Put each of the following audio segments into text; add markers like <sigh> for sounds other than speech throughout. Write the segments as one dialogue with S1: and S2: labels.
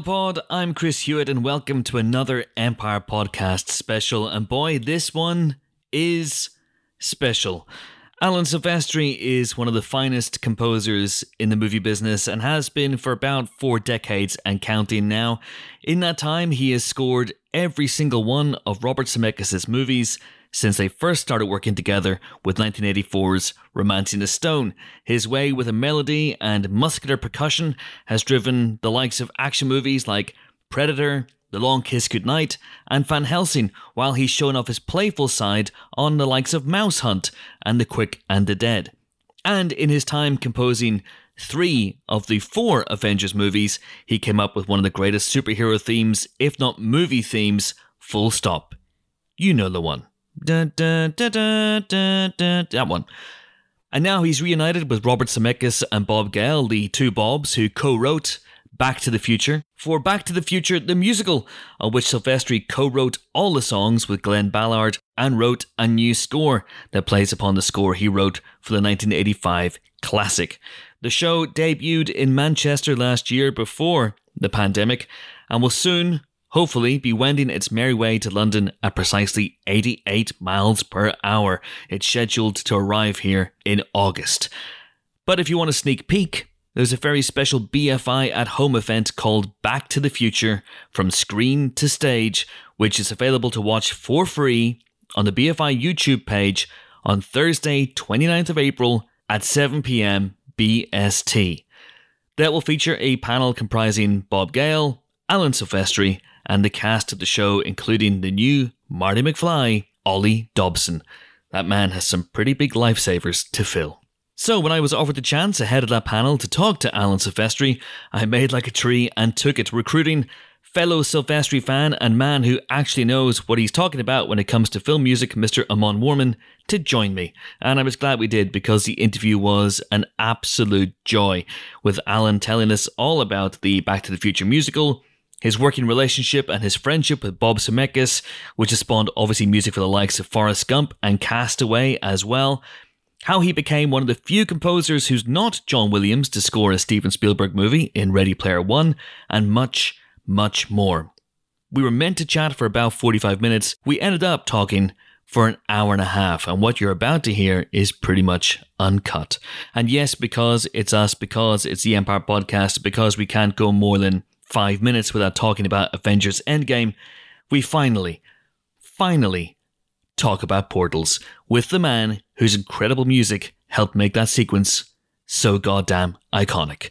S1: Pod. I'm Chris Hewitt, and welcome to another Empire Podcast special. And boy, this one is special. Alan Silvestri is one of the finest composers in the movie business and has been for about four decades and counting now. In that time, he has scored every single one of Robert Zemeckis' movies since they first started working together with 1984's Romancing the Stone. His way with a melody and muscular percussion has driven the likes of action movies like Predator, The Long Kiss Goodnight, and Van Helsing, while he's shown off his playful side on the likes of MouseHunt and The Quick and the Dead. And in his time composing three of the four Avengers movies, he came up with one of the greatest superhero themes, if not movie themes, full stop. You know the one. Dun, dun, dun, that one. And now he's reunited with Robert Zemeckis and Bob Gale, the two Bobs who co-wrote Back to the Future. For Back to the Future, the musical, on which Silvestri co-wrote all the songs with Glen Ballard and wrote a new score that plays upon the score he wrote for the 1985 classic. The show debuted in Manchester last year before the pandemic and will soon hopefully be wending its merry way to London at precisely 88 miles per hour. It's scheduled to arrive here in August. But if you want a sneak peek, there's a very special BFI at home event called Back to the Future from Screen to Stage, which is available to watch for free on the BFI YouTube page on Thursday, 29th of April at 7 pm BST. That will feature a panel comprising Bob Gale, Alan Silvestri, and the cast of the show, including the new Marty McFly, Ollie Dobson. That man has some pretty big lifesavers to fill. So, when I was offered the chance ahead of that panel to talk to Alan Silvestri, I made like a tree and took it, recruiting fellow Silvestri fan and man who actually knows what he's talking about when it comes to film music, Mr. Amon Warmann, to join me. And I was glad we did because the interview was an absolute joy, with Alan telling us all about the Back to the Future musical, his working relationship and his friendship with Bob Zemeckis, which has spawned obviously music for the likes of Forrest Gump and Cast Away as well. How he became one of the few composers who's not John Williams to score a Steven Spielberg movie in Ready Player One, and much, much more. We were meant to chat for about 45 minutes. We ended up talking for an hour and a half, and what you're about to hear is pretty much uncut. And yes, because it's us, because it's the Empire podcast, because we can't go more than five minutes without talking about Avengers Endgame, we finally, finally talk about Portals with the man whose incredible music helped make that sequence so goddamn iconic.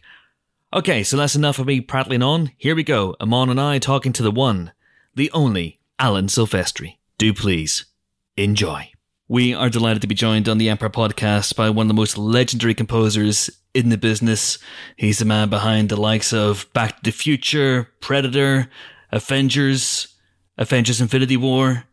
S1: Okay, so that's enough of me prattling on. Here we go. Amon and I talking to the one, the only Alan Silvestri. Do please enjoy. We are delighted to be joined on the Empire podcast by one of the most legendary composers in the business. He's the man behind the likes of Back to the Future, Predator, Avengers, Avengers Infinity War,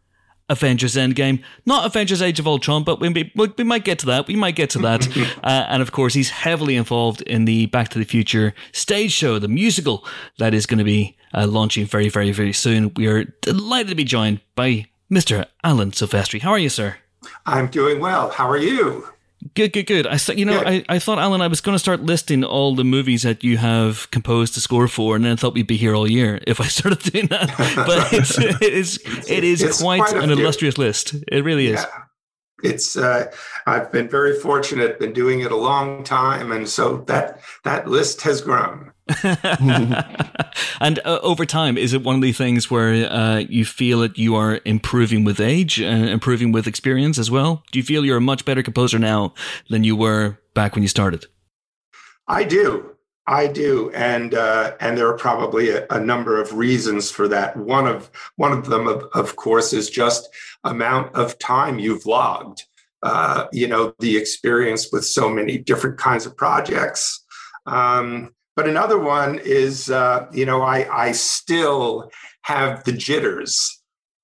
S1: Avengers Endgame, not Avengers Age of Ultron, but we, we, we might get to that. We might get to that. <laughs> uh, and of course, he's heavily involved in the Back to the Future stage show, the musical that is going to be uh, launching very, very, very soon. We are delighted to be joined by Mr. Alan Silvestri. How are you, sir?
S2: I'm doing well. How are you?
S1: Good, good, good. I you know, I, I thought Alan, I was going to start listing all the movies that you have composed the score for, and then I thought we'd be here all year <laughs> if I started doing that. <laughs> But it's it is it is it's quite, quite an few. illustrious list. It really is. Yeah.
S2: It's uh, I've been very fortunate, been doing it a long time, and so that that list has grown. <laughs> <laughs>
S1: and uh, over time, is it one of the things where uh, you feel that you are improving with age and improving with experience as well? Do you feel you're a much better composer now than you were back when you started?
S2: I do. I do, and uh, and there are probably a, a, number of reasons for that. One of one of them, of, of course, is just amount of time you've logged. Uh, you know, the experience with so many different kinds of projects. Um, but another one is, uh, you know, I, I still have the jitters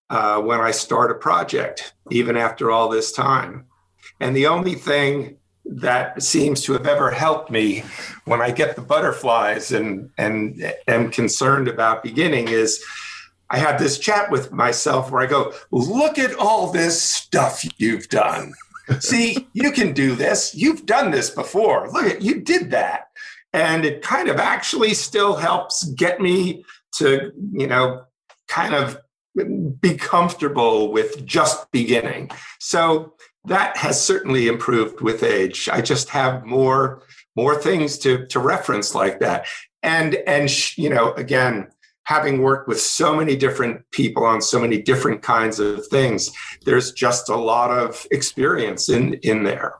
S2: uh, when I start a project, even after all this time. And the only thing that seems to have ever helped me when I get the butterflies and and am concerned about beginning is I have this chat with myself where I go, look at all this stuff you've done. See, you can do this. You've done this before. Look at you did that and it kind of actually still helps get me to you know kind of be comfortable with just beginning so that has certainly improved with age i just have more more things to to reference like that and and you know again having worked with so many different people on so many different kinds of things there's just a lot of experience in in there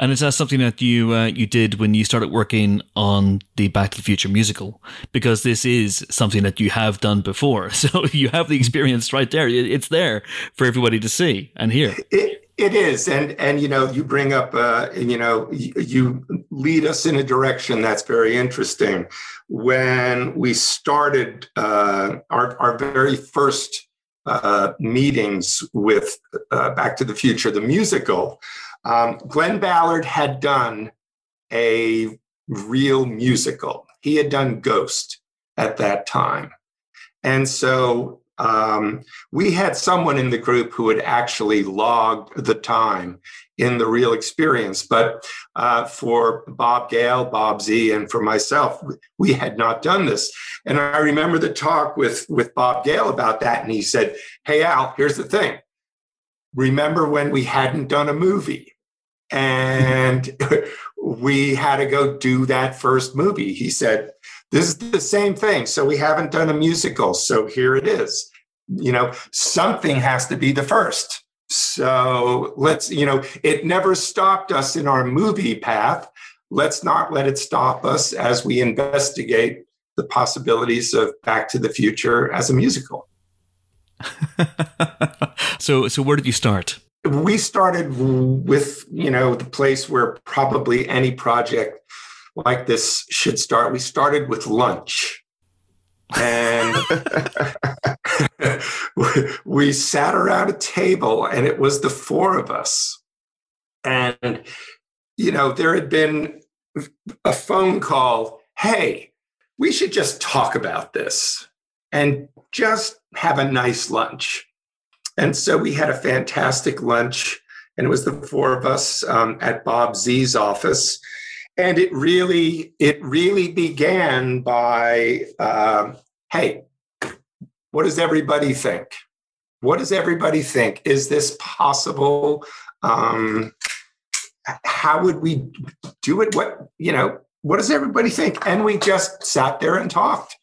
S1: and is that something that you uh, you did when you started working on the Back to the Future musical? Because this is something that you have done before, <laughs> so you have the experience right there. It's there for everybody to see and hear.
S2: It, it is, and and you know, you bring up, uh, you know, you, lead us in a direction that's very interesting. When we started uh, our our very first uh, meetings with uh, Back to the Future, the musical, um, Glen Ballard had done a real musical. He had done Ghost at that time. And so um, we had someone in the group who had actually logged the time in the real experience. But uh, for Bob Gale, Bob Z, and for myself, we had not done this. And I remember the talk with, with Bob Gale about that. And he said, Hey, Al, here's the thing remember when we hadn't done a movie and <laughs> we had to go do that first movie. He said, This is the same thing. So we haven't done a musical. So here it is. You know, something has to be the first. So let's, you know, it never stopped us in our movie path. Let's not let it stop us as we investigate the possibilities of Back to the Future as a musical. <laughs>
S1: so, so where did you start?
S2: We started with, you know, the place where probably any project like this should start. We started with lunch. And <laughs> we sat around a table, and it was the four of us. And, you know, there had been a phone call hey, we should just talk about this and just have a nice lunch. And so we had a fantastic lunch, and it was the four of us um, at Bob Z's office. And it really, it really began by, uh, hey, what does everybody think? What does everybody think? Is this possible? Um, how would we do it? What you know? What does everybody think? And we just sat there and talked.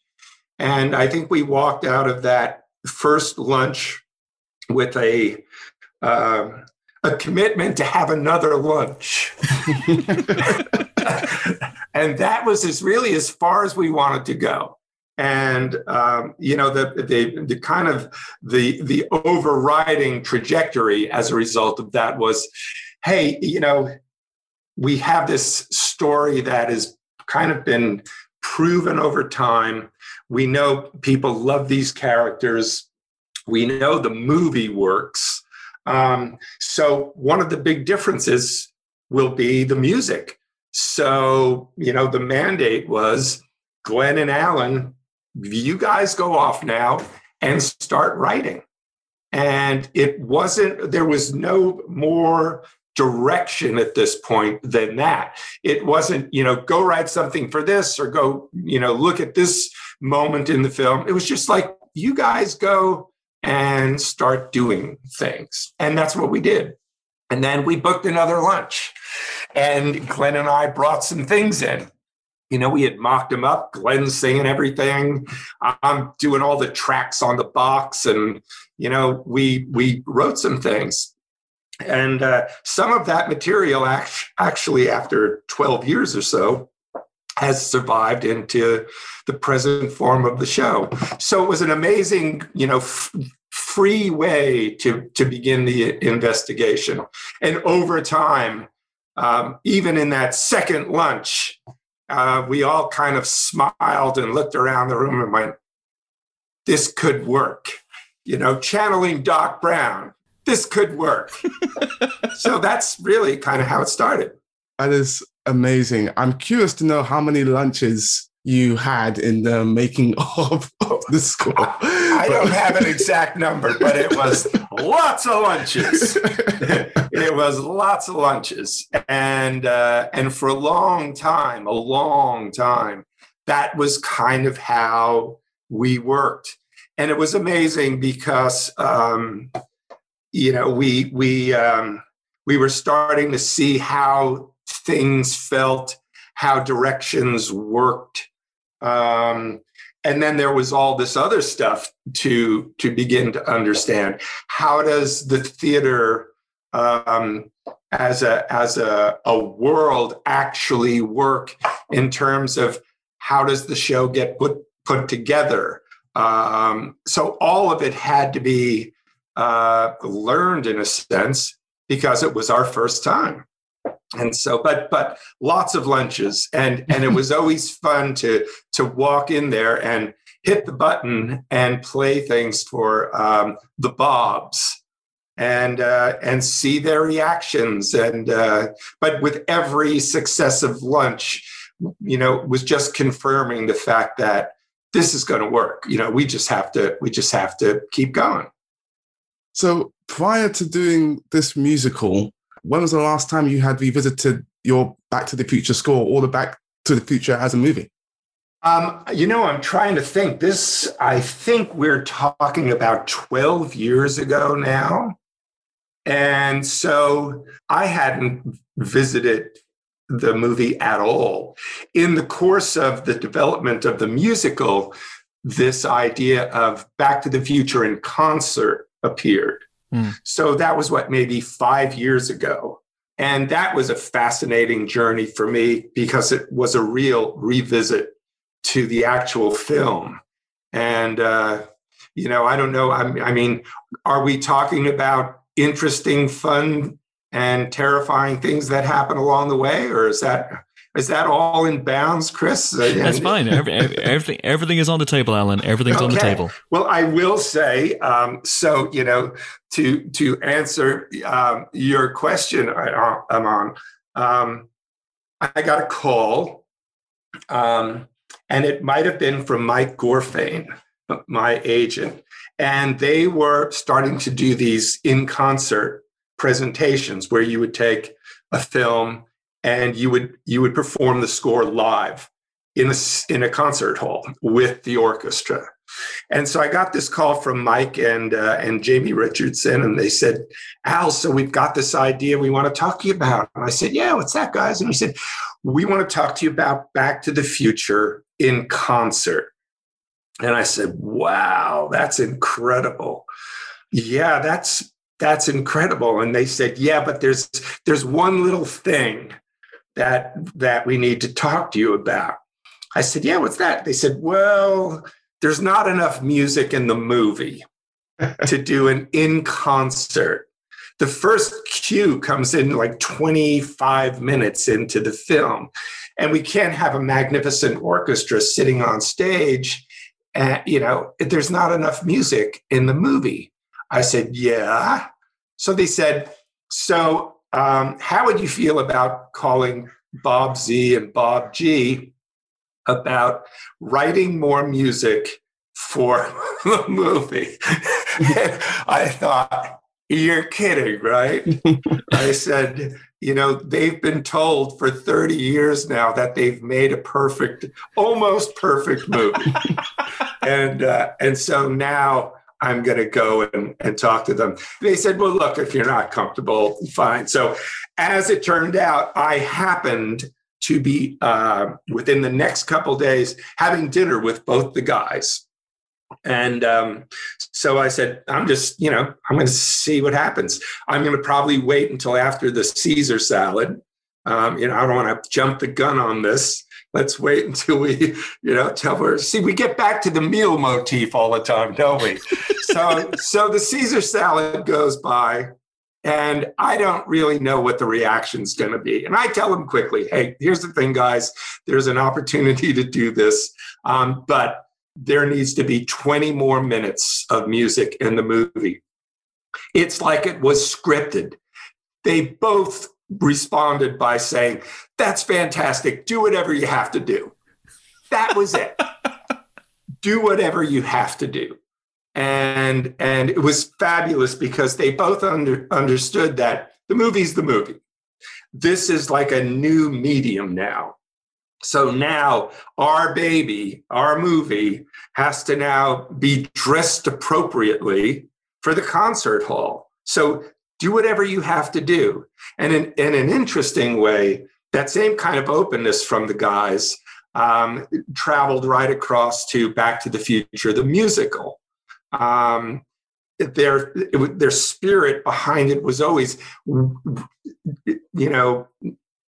S2: And I think we walked out of that first lunch with a uh, a commitment to have another lunch. <laughs> <laughs> and that was as really as far as we wanted to go. And um, you know the, the the kind of the the overriding trajectory as a result of that was, hey, you know, we have this story that has kind of been proven over time. We know people love these characters. We know the movie works. Um, so one of the big differences will be the music. So, you know, the mandate was Glen and Alan, you guys go off now and start writing. And it wasn't, there was no more direction at this point than that. It wasn't, you know, go write something for this or go, you know, look at this moment in the film. It was just like, you guys go and start doing things. And that's what we did. And then we booked another lunch. And Glen and I brought some things in. You know, we had mocked him up. Glen's singing everything. I'm doing all the tracks on the box, and you know, we we wrote some things. And uh, some of that material, actually, after 12 years or so, has survived into the present form of the show. So it was an amazing, you know, f- free way to, to begin the investigation. And over time, um, even in that second lunch, uh, we all kind of smiled and looked around the room and went, this could work. You know, channeling Doc Brown, this could work. <laughs> so that's really kind of how it started.
S3: That is amazing. I'm curious to know how many lunches you had in the making of, <laughs> of the score.
S2: I don't have an <laughs> exact number, but it was lots of lunches. <laughs> it was lots of lunches, and uh, and for a long time, a long time, that was kind of how we worked, and it was amazing because um, you know we we um, we were starting to see how things felt, how directions worked. Um, and then there was all this other stuff to to begin to understand. How does the theater um, as a as a, a world actually work in terms of how does the show get put put together? Um, so all of it had to be uh, learned in a sense because it was our first time and so but but lots of lunches. And and it was <laughs> always fun to to walk in there and hit the button and play things for um, the bobs and uh, and see their reactions. And uh, but with every successive lunch you know was just confirming the fact that this is going to work. You know we just have to we just have to keep going.
S3: So prior to doing this musical when was the last time you had revisited your Back to the Future score or the Back to the Future as a movie?
S2: Um, you know, I'm trying to think. This, I think we're talking about 12 years ago now. And so I hadn't visited the movie at all. In the course of the development of the musical, this idea of Back to the Future in concert appeared. Mm. So that was what, maybe five years ago. And that was a fascinating journey for me because it was a real revisit to the actual film. And, uh, you know, I don't know. I, I mean, are we talking about interesting, fun, and terrifying things that happen along the way? Or is that is that all in bounds, Chris? <laughs>
S1: That's fine. Every, everything, everything is on the table, Alan. Everything's okay. on the table.
S2: Well, I will say, um, so you know, to to answer um, your question, I, am on. Um, I got a call, um, and it might have been from Mike Gorfaine, my agent, and they were starting to do these in concert presentations where you would take a film and you would you would perform the score live in a in a concert hall with the orchestra. And so I got this call from Mike and uh, and Jamie Richardson, and they said, "Al, so we've got this idea we want to talk to you about." And I said, "Yeah, what's that, guys?" And he said, "We want to talk to you about Back to the Future in concert." And I said, "Wow, that's incredible." Yeah, that's that's incredible. And they said, "Yeah, but there's there's one little thing." That that we need to talk to you about. I said, Yeah, what's that? They said, Well, there's not enough music in the movie to <laughs> do an in concert. The first cue comes in like 25 minutes into the film, and we can't have a magnificent orchestra sitting on stage. And, you know, there's not enough music in the movie. I said, Yeah. So they said, So um, how would you feel about calling Bob Z and Bob G about writing more music for <laughs> the movie? <laughs> I thought, you're kidding, right? <laughs> I said, you know, they've been told for 30 years now that they've made a perfect, almost perfect movie. and uh, and so now I'm going to go and, and talk to them. They said, well, look, if you're not comfortable, fine. So, as it turned out, I happened to be uh, within the next couple days having dinner with both the guys. And um, so I said, I'm just, you know, I'm going to see what happens. I'm going to probably wait until after the Caesar salad. Um, you know, I don't want to jump the gun on this let's wait until we, you know, tell her. See, we get back to the meal motif all the time, don't we? so, <laughs> so the Caesar salad goes by, and I don't really know what the reaction's going to be. And I tell them quickly, hey, here's the thing, guys. There's an opportunity to do this, um, but there needs to be 20 more minutes of music in the movie. It's like it was scripted. They both responded by saying, That's fantastic. Do whatever you have to do. That was it. <laughs> do whatever you have to do. and and it was fabulous because they both under, understood that the movie's the movie. This is like a new medium now. So now our baby, our movie, has to now be dressed appropriately for the concert hall. So do whatever you have to do. And in, in an interesting way, that same kind of openness from the guys um, traveled right across to Back to the Future, the musical. Um, their their spirit behind it was always, you know,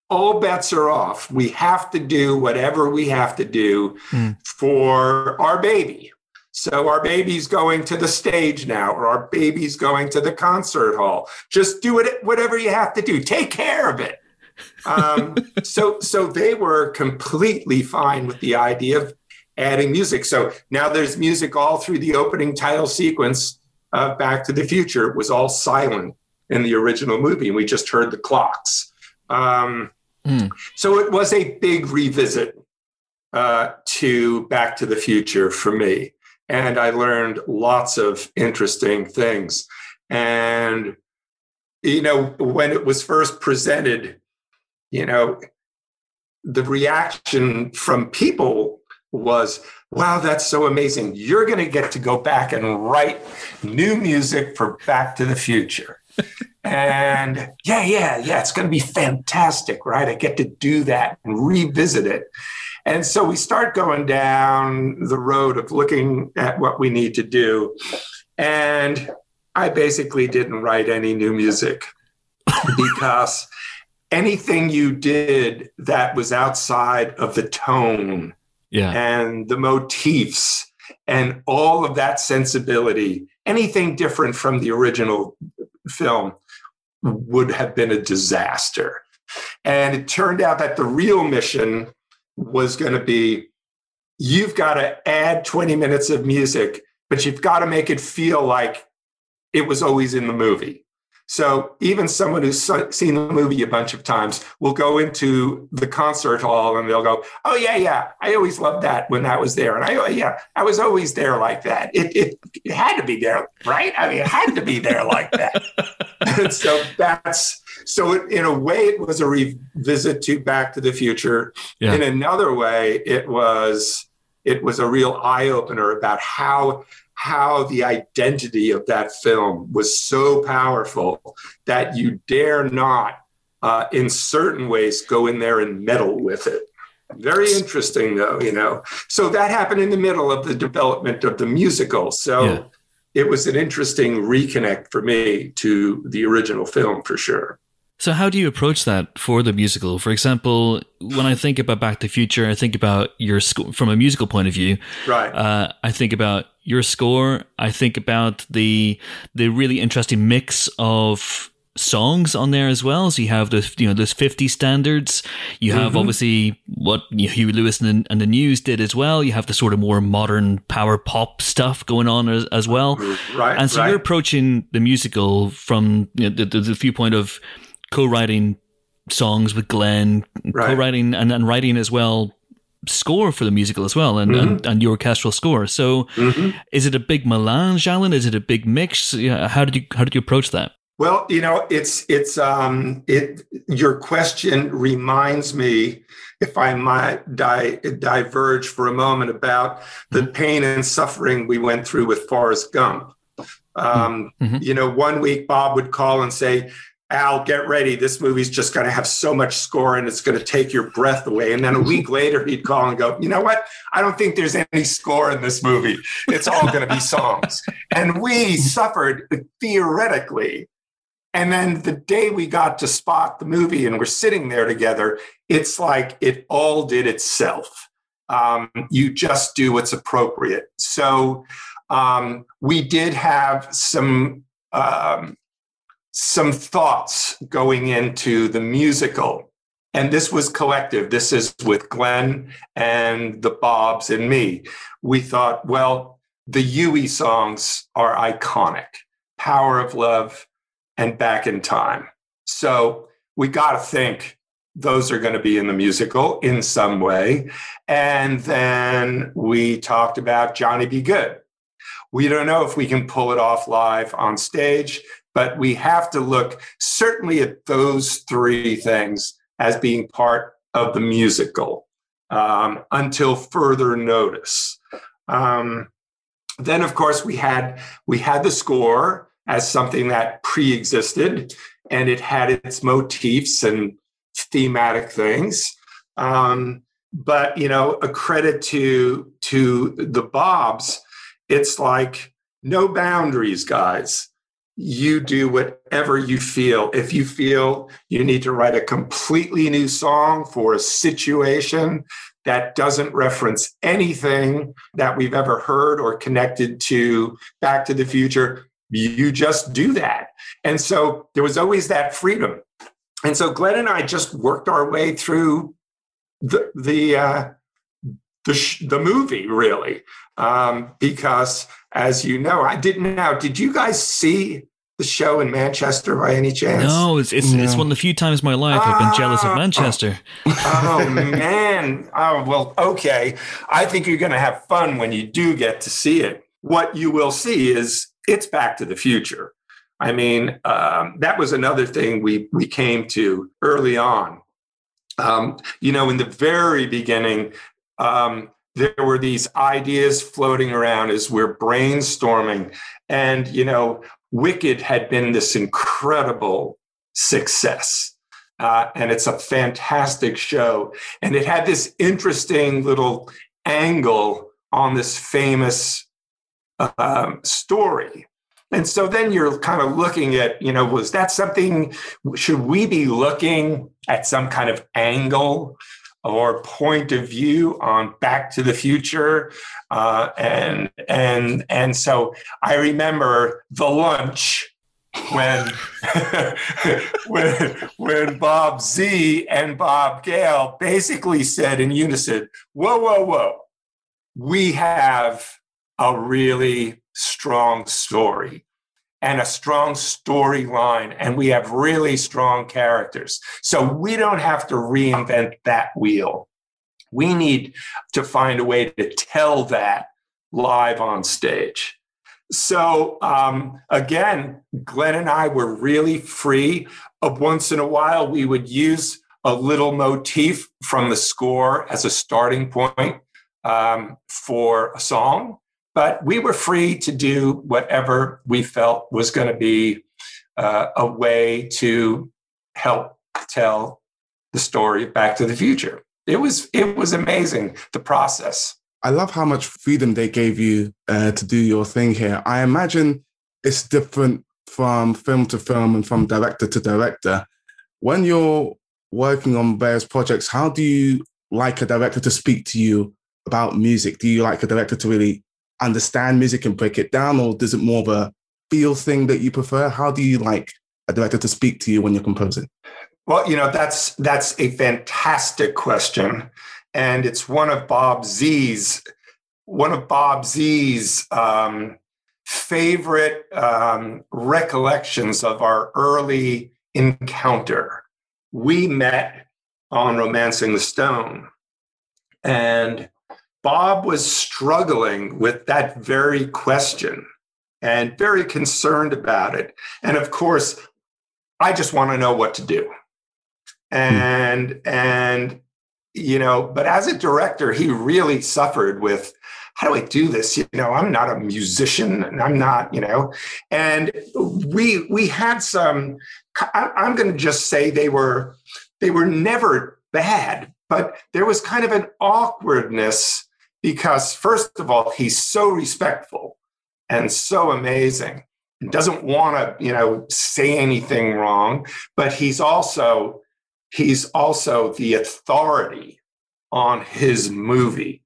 S2: all bets are off. We have to do whatever we have to do mm. for our baby. So our baby's going to the stage now, or our baby's going to the concert hall. Just do it, whatever you have to do. Take care of it. Um, so, so they were completely fine with the idea of adding music. So now there's music all through the opening title sequence of Back to the Future. It was all silent in the original movie, and we just heard the clocks. Um, mm. So it was a big revisit uh, to Back to the Future for me. And I learned lots of interesting things. And, you know, when it was first presented, you know, the reaction from people was, wow, that's so amazing. You're going to get to go back and write new music for Back to the Future. <laughs> and yeah, yeah, yeah, it's going to be fantastic, right? I get to do that and revisit it. And so we start going down the road of looking at what we need to do. And I basically didn't write any new music <laughs> because anything you did that was outside of the tone yeah. and the motifs and all of that sensibility, anything different from the original film would have been a disaster. And it turned out that the real mission was going to be you've got to add 20 minutes of music, but you've got to make it feel like it was always in the movie. So even someone who's seen the movie a bunch of times will go into the concert hall and they'll go, "Oh yeah, yeah, I always loved that when that was there, and I oh, yeah, I was always there like that. It, it, it had to be there, right? I mean, it had to be there like that." <laughs> and so that's so it, in a way it was a revisit to Back to the Future. Yeah. In another way, it was it was a real eye opener about how how the identity of that film was so powerful that you dare not, uh, in certain ways, go in there and meddle with it. Very interesting, though, you know. So that happened in the middle of the development of the musical. So yeah. it was an interesting reconnect for me to the original film for sure.
S1: So, how do you approach that for the musical? For example, when I think about Back to the Future, I think about your score from a musical point of view.
S2: Right.
S1: Uh, I think about your score. I think about the the really interesting mix of songs on there as well. So you have the you know those fifty standards. You have mm-hmm. obviously what Huey Lewis and, and, the News did as well. You have the sort of more modern power pop stuff going on as, as well.
S2: Right.
S1: And so
S2: right.
S1: you're approaching the musical from you know, the, the, the viewpoint of co-writing songs with Glen, right. co-writing and, and writing as well score for the musical as well and, mm-hmm. and, and, your orchestral score. So mm-hmm. is it a big melange, Alan? Is it a big mix? How did you how did you approach that?
S2: Well, you know, it's it's um it your question reminds me, if I might di- diverge for a moment about the mm-hmm. pain and suffering we went through with Forrest Gump. Um, mm-hmm. You know, one week Bob would call and say, Al, get ready. This movie's just going to have so much score and it's going to take your breath away. And then a week later, he'd call and go, You know what? I don't think there's any score in this movie. It's all going to be songs. And we suffered theoretically. And then the day we got to spot the movie and we're sitting there together, it's like it all did itself. Um, you just do what's appropriate. So um, we did have some. Um, some thoughts going into the musical. And this was collective. This is with Glen and the Bobs and me. We thought, well, the Huey songs are iconic Power of Love and Back in Time. So we got to think those are going to be in the musical in some way. And then we talked about Johnny B. Goode. We don't know if we can pull it off live on stage, but we have to look certainly at those three things as being part of the musical um, until further notice. Um, then, of course, we had we had the score as something that pre-existed, and it had its motifs and thematic things. Um, but you know, a credit to to the Bobs, it's like no boundaries, guys. You do whatever you feel. If you feel you need to write a completely new song for a situation that doesn't reference anything that we've ever heard or connected to Back to the Future, you just do that. And so there was always that freedom. And so Glen and I just worked our way through the the uh, the, sh- the movie really um, because as you know I didn't now did you guys see the show in Manchester by any chance?
S1: No, it's it's, no. it's one of the few times in my life I've been jealous of ah. Manchester.
S2: Oh, <laughs> oh man! Oh well, okay. I think you're going to have fun when you do get to see it. What you will see is it's Back to the Future. I mean, um, that was another thing we we came to early on. Um, you know, in the very beginning, um, there were these ideas floating around as we're brainstorming, and you know, Wicked had been this incredible success. Uh, and it's a fantastic show. And it had this interesting little angle on this famous um, story. And so then you're kind of looking at, you know, was that something, should we be looking at some kind of angle or point of view on Back to the Future? Uh, and, and, and so I remember the lunch when <laughs> when when Bob Z and Bob Gale basically said in unison, "Whoa, whoa, whoa, we have a really strong story and a strong storyline, and we have really strong characters. So we don't have to reinvent that wheel. We need to find a way to tell that live on stage. So um, again, Glen and I were really free. Of once in a while, we would use a little motif from the score as a starting point um, for a song. But we were free to do whatever we felt was going to be uh, a way to help tell the story of Back to the Future. It was it was amazing the process.
S3: I love how much freedom they gave you uh, to do your thing here. I imagine it's different from film to film and from director to director. When you're working on various projects, how do you like a director to speak to you about music? Do you like a director to really understand music and break it down, or is it more of a feel thing that you prefer? How do you like a director to speak to you when you're composing?
S2: Well, you know that's that's a fantastic question, and it's one of Bob Z's one of Bob Z's um, favorite um, recollections of our early encounter. We met on Romancing the Stone, and Bob was struggling with that very question and very concerned about it. And of course, I just want to know what to do. And mm. and you know, but as a director, he really suffered with how do I do this? You know, I'm not a musician and I'm not, you know, and we we had some I, I'm going to just say they were they were never bad, but there was kind of an awkwardness because first of all he's so respectful and so amazing and doesn't want to you know say anything wrong but he's also he's also the authority on his movie.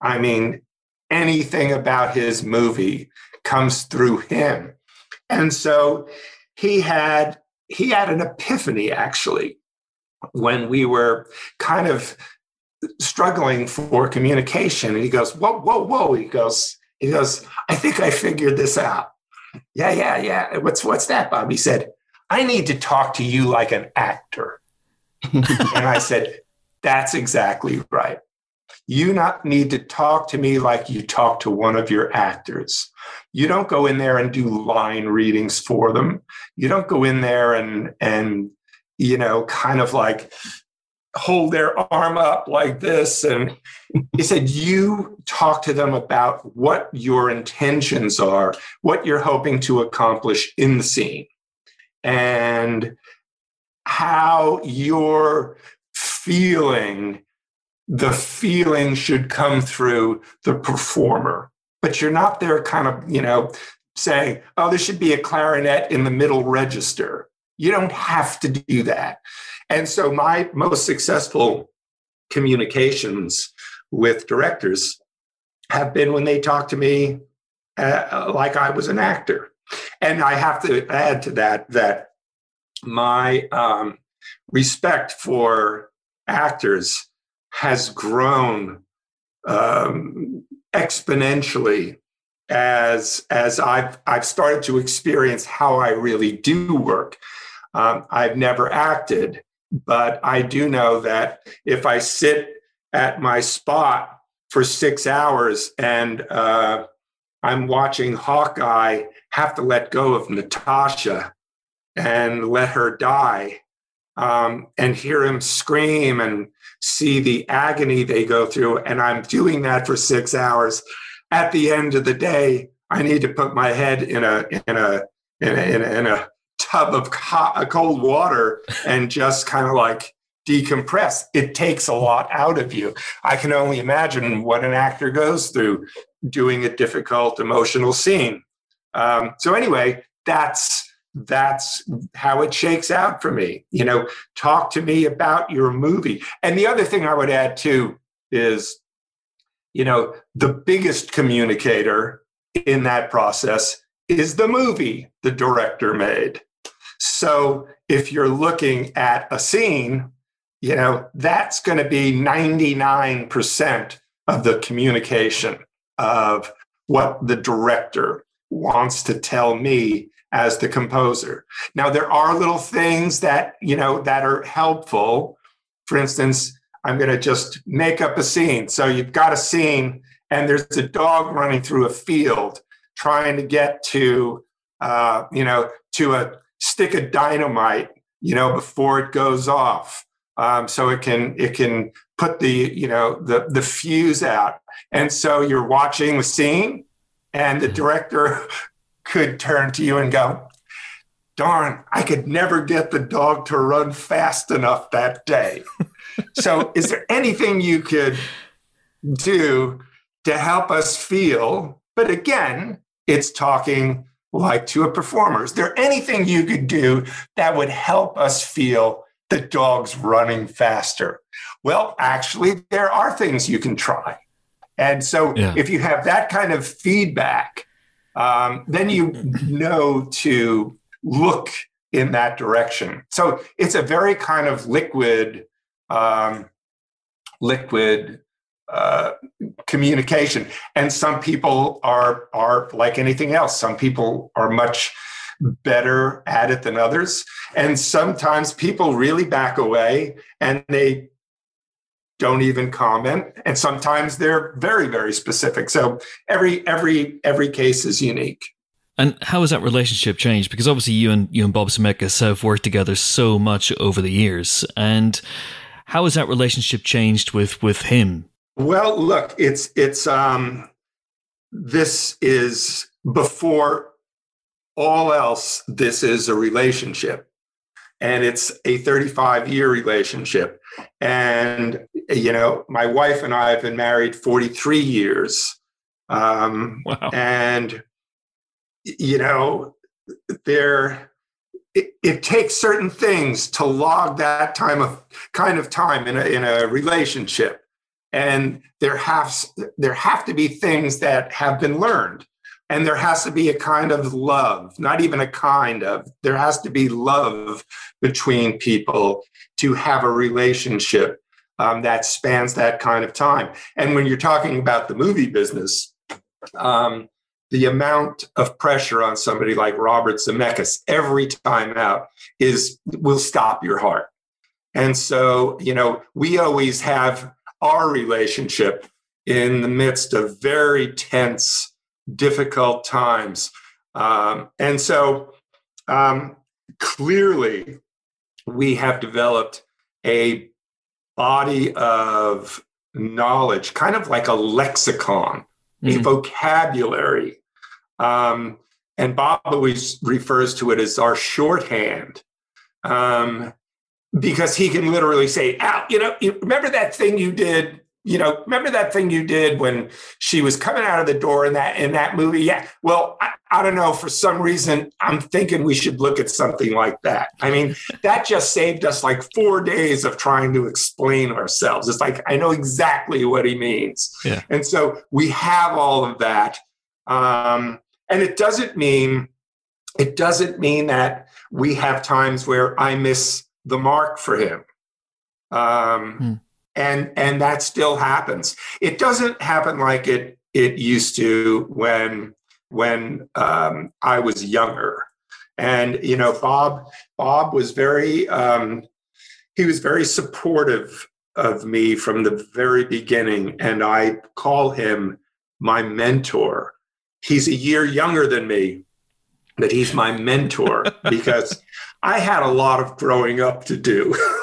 S2: I mean anything about his movie comes through him. And so he had he had an epiphany actually when we were kind of struggling for communication. And he goes, whoa, whoa, whoa. He goes, he goes, I think I figured this out. Yeah, yeah, yeah. What's what's that, Bob? He said, I need to talk to you like an actor. <laughs> and I said, That's exactly right. You not need to talk to me like you talk to one of your actors. You don't go in there and do line readings for them. You don't go in there and and you know kind of like hold their arm up like this and he said you talk to them about what your intentions are what you're hoping to accomplish in the scene and how you're feeling the feeling should come through the performer. But you're not there kind of you know saying oh there should be a clarinet in the middle register. You don't have to do that and so my most successful communications with directors have been when they talk to me uh, like I was an actor. And I have to add to that that my um, respect for actors has grown um, exponentially as as I've I've started to experience how I really do work. Um, I've never acted, but I do know that if I sit at my spot for six hours and uh, I'm watching Hawkeye have to let go of Natasha and let her die um, and hear him scream and see the agony they go through. And I'm doing that for six hours. At the end of the day, I need to put my head in a in a in a, in a, in a tub of hot, cold water and just kind of like decompress. It takes a lot out of you. I can only imagine what an actor goes through doing a difficult emotional scene. Um, so anyway, that's that's how it shakes out for me. You know, talk to me about your movie. And the other thing I would add too is, you know, the biggest communicator in that process is the movie the director made. So if you're looking at a scene, you know, that's going to be 99% of the communication of what the director wants to tell me as the composer. Now there are little things that, you know, that are helpful. For instance, I'm going to just make up a scene. So you've got a scene and there's a dog running through a field trying to get to uh, you know, to a stick of dynamite, you know, before it goes off. Um, so it can it can put the you know the the fuse out, and so you're watching the scene, and the mm-hmm. director <laughs> could turn to you and go, "Darn, I could never get the dog to run fast enough that day." <laughs> so, is there anything you could do to help us feel? But again, it's talking like to a performer? Is there anything you could do that would help us feel the dog's running faster? Well, actually, there are things you can try. And so yeah. if you have that kind of feedback, um, then you know to look in that direction. So it's a very kind of liquid, um, liquid uh, communication. And some people are are like anything else. Some people are much better at it than others, and sometimes people really back away and they don't even comment. And sometimes they're very very specific. So every every every case is unique.
S1: And how has that relationship changed? Because obviously you and you and bob zemeckis have worked together so much over the years. And how has that relationship changed with with him
S2: well, look, it's it's um this is before all else this is a relationship. And it's a 35 year relationship. And you know my wife and i have been married 43 years. Um, wow. and you know there it, it, takes certain things to log that time of kind of time in a, in a relationship and there has there have to be things that have been learned. And there has to be a kind of love not even a kind of there has to be love between people to have a relationship um, that spans that kind of time. And when you're talking about the movie business um, the amount of pressure on somebody like robert zemeckis every time out is will stop your heart. And so you know we always have our relationship in the midst of very tense, difficult times. Um, and so um, clearly, we have developed a body of knowledge, kind of like a lexicon, mm-hmm. a vocabulary. Um, and Bob always refers to it as our shorthand. Um, because he can literally say, Al, you know, you remember that thing you did you know, remember that thing you did when she was coming out of the door in that in that movie? Yeah. Well, I, I, don't know. For some reason, I'm thinking we should look at something like that. I mean, that just saved us like four days of trying to explain ourselves. It's like I know exactly what he means,
S1: yeah.
S2: and so we have all of that. Um, and it doesn't mean it doesn't mean that we have times where I miss the mark for him. Um, hmm and and that still happens. It doesn't happen like it it used to when when um, I was younger. And you know, Bob Bob was very um, he was very supportive of me from the very beginning, and I call him my mentor. He's a year younger than me, but he's my mentor <laughs> because I had a lot of growing up to do. <laughs>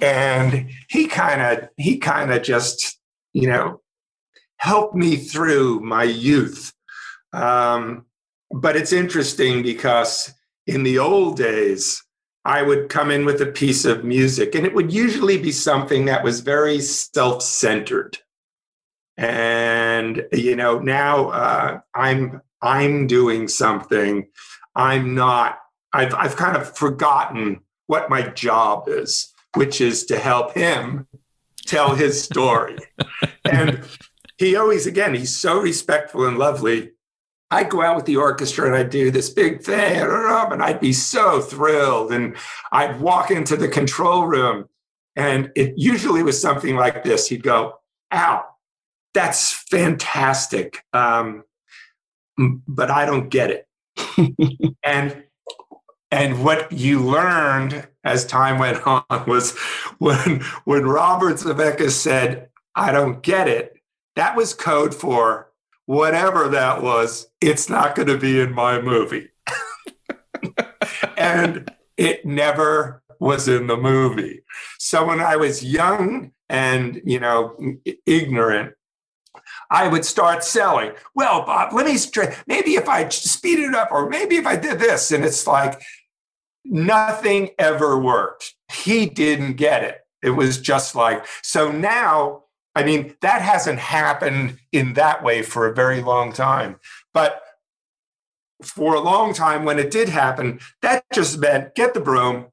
S2: and he kind of he kind of just you know helped me through my youth um, but it's interesting because in the old days i would come in with a piece of music and it would usually be something that was very self-centered and you know now uh, i'm i'm doing something i'm not I've, I've kind of forgotten what my job is which is to help him tell his story. <laughs> and he always, again, he's so respectful and lovely. I go out with the orchestra and I do this big thing, and I'd be so thrilled. And I'd walk into the control room, and it usually was something like this. He'd go, Al, that's fantastic. Um, but I don't get it. <laughs> and and what you learned as time went <laughs> on was when when Robert Zemeckis said, "I don't get it," that was code for whatever that was. It's not going to be in my movie, <laughs> and it never was in the movie. So when I was young and you know ignorant, I would start selling. Well, Bob, let me. Maybe if I speed it up, or maybe if I did this, and it's like nothing ever worked. He didn't get it. It was just like, so now, I mean, that hasn't happened in that way for a very long time. But for a long time, when it did happen, that just meant get the broom,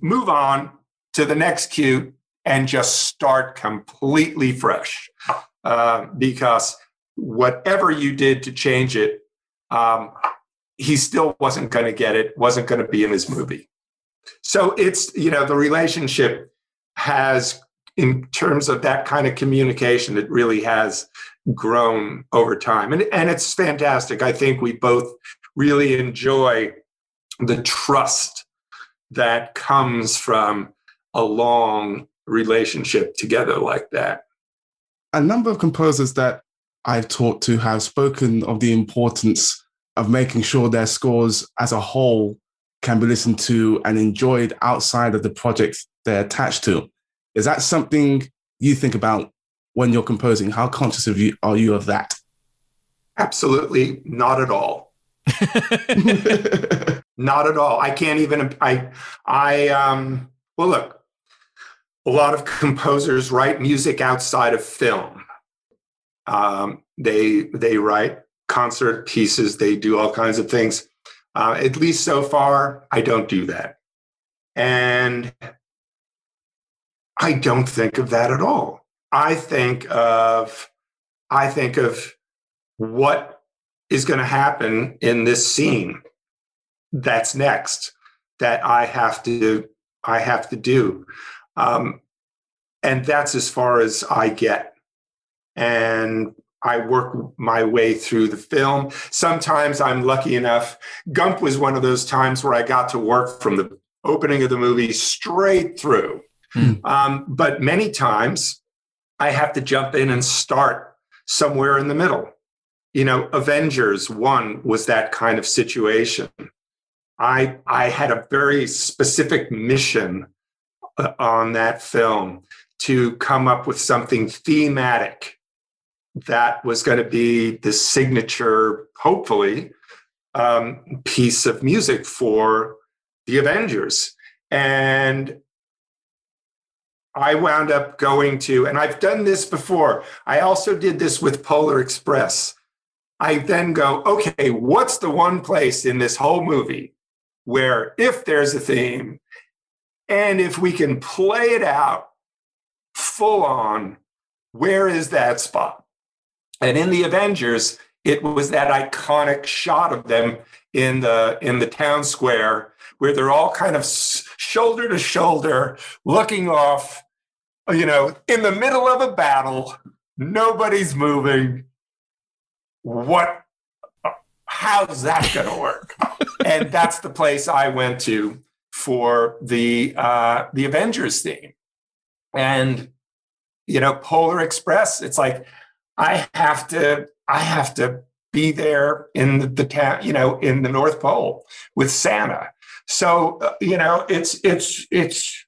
S2: move on to the next cue, and just start completely fresh. Uh, because whatever you did to change it, um, he still wasn't going to get it, wasn't going to be in his movie. So it's, you know, the relationship has, in terms of that kind of communication, it really has grown over time. And, and it's fantastic. I think we both really enjoy the trust that comes from a long relationship together like that.
S3: A number of composers that I've talked to have spoken of the importance of making sure their scores as a whole can be listened to and enjoyed outside of the projects they're attached to. Is that something you think about when you're composing? How conscious of you are you of that?
S2: Absolutely not at all. <laughs> not at all. I can't even I I um well look, a lot of composers write music outside of film. Um, they they write concert pieces, they do all kinds of things. Uh, at least so far, I don't do that. And I don't think of that at all. I think of I think of what is going to happen in this scene that's next that I have to I have to do. Um, and that's as far as I get. And I work my way through the film. Sometimes I'm lucky enough. Gump was one of those times where I got to work from the opening of the movie straight through. Hmm. Um, but many times I have to jump in and start somewhere in the middle. You know, Avengers 1 was that kind of situation. I, I had a very specific mission uh, on that film to come up with something thematic that was going to be the signature, hopefully, um, piece of music for the Avengers. And I wound up going to, and I've done this before. I also did this with Polar Express. I then go, okay, what's the one place in this whole movie where if there's a theme and if we can play it out full on, where is that spot? And in the Avengers, it was that iconic shot of them in the in the town square where they're all kind of shoulder to shoulder looking off you know in the middle of a battle. Nobody's moving. What how's that going to work? <laughs> And that's the place i went to for the uh the avengers theme. And you know polar express it's like i have to i have to be there in the, the town, you know, in the North Pole with Santa. So uh, you know, it's it's it's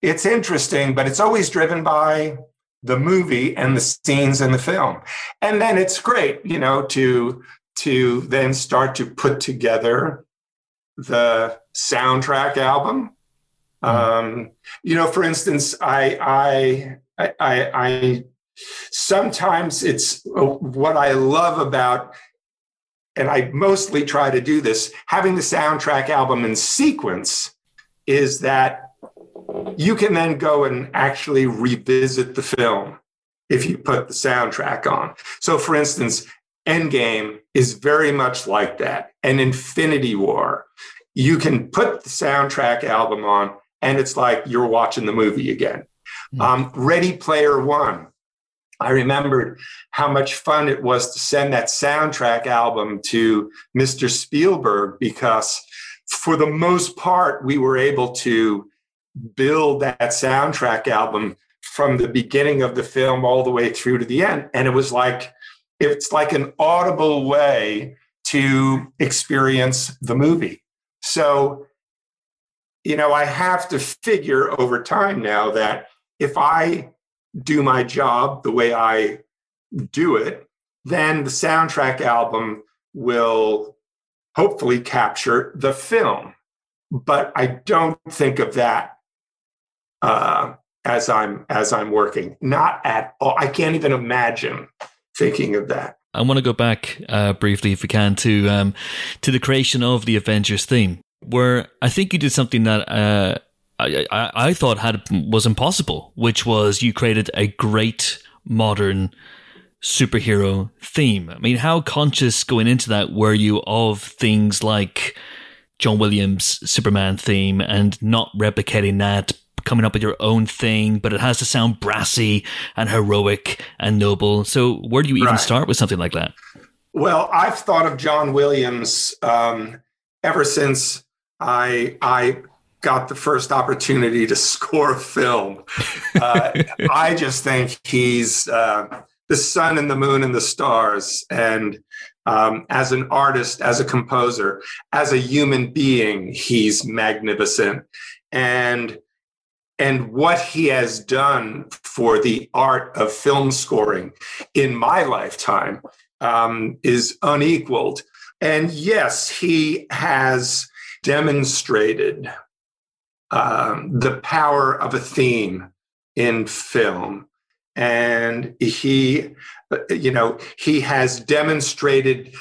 S2: it's interesting, but it's always driven by the movie and the scenes in the film, and then it's great, you know, to to then start to put together the soundtrack album. Mm. Um, you know, for instance, I I I, I Sometimes it's uh, what I love about, and I mostly try to do this, having the soundtrack album in sequence is that you can then go and actually revisit the film if you put the soundtrack on. So, for instance, Endgame is very much like that. And Infinity War, you can put the soundtrack album on, and it's like you're watching the movie again. Mm-hmm. Um, Ready Player One, I remembered how much fun it was to send that soundtrack album to Mr. Spielberg because, for the most part, we were able to build that soundtrack album from the beginning of the film all the way through to the end. And it was like, it's like an audible way to experience the movie. So, you know, I have to figure over time now that if I do my job the way I do it, then the soundtrack album will hopefully capture the film. But I don't think of that uh, as I'm as I'm working. Not at all. I can't even imagine thinking of that.
S1: I want to go back uh, briefly, if we can, to um, to the creation of the Avengers theme, where I think you did something that uh, I, I, I thought had was impossible, which was you created a great modern superhero theme. I mean, how conscious going into that were you of things like John Williams' Superman theme and not replicating that, coming up with your own thing, but it has to sound brassy and heroic and noble. So, where do you even right. start with something like that?
S2: Well, I've thought of John Williams um, ever since I I got the first opportunity to <laughs> score a film. Uh, I just think he's uh, the sun and the moon and the stars. And um, as an artist, as a composer, as a human being, he's magnificent. And and what he has done for the art of film scoring in my lifetime um, is unequaled. And yes, he has demonstrated um, the power of a theme in film. And he, you know, he has demonstrated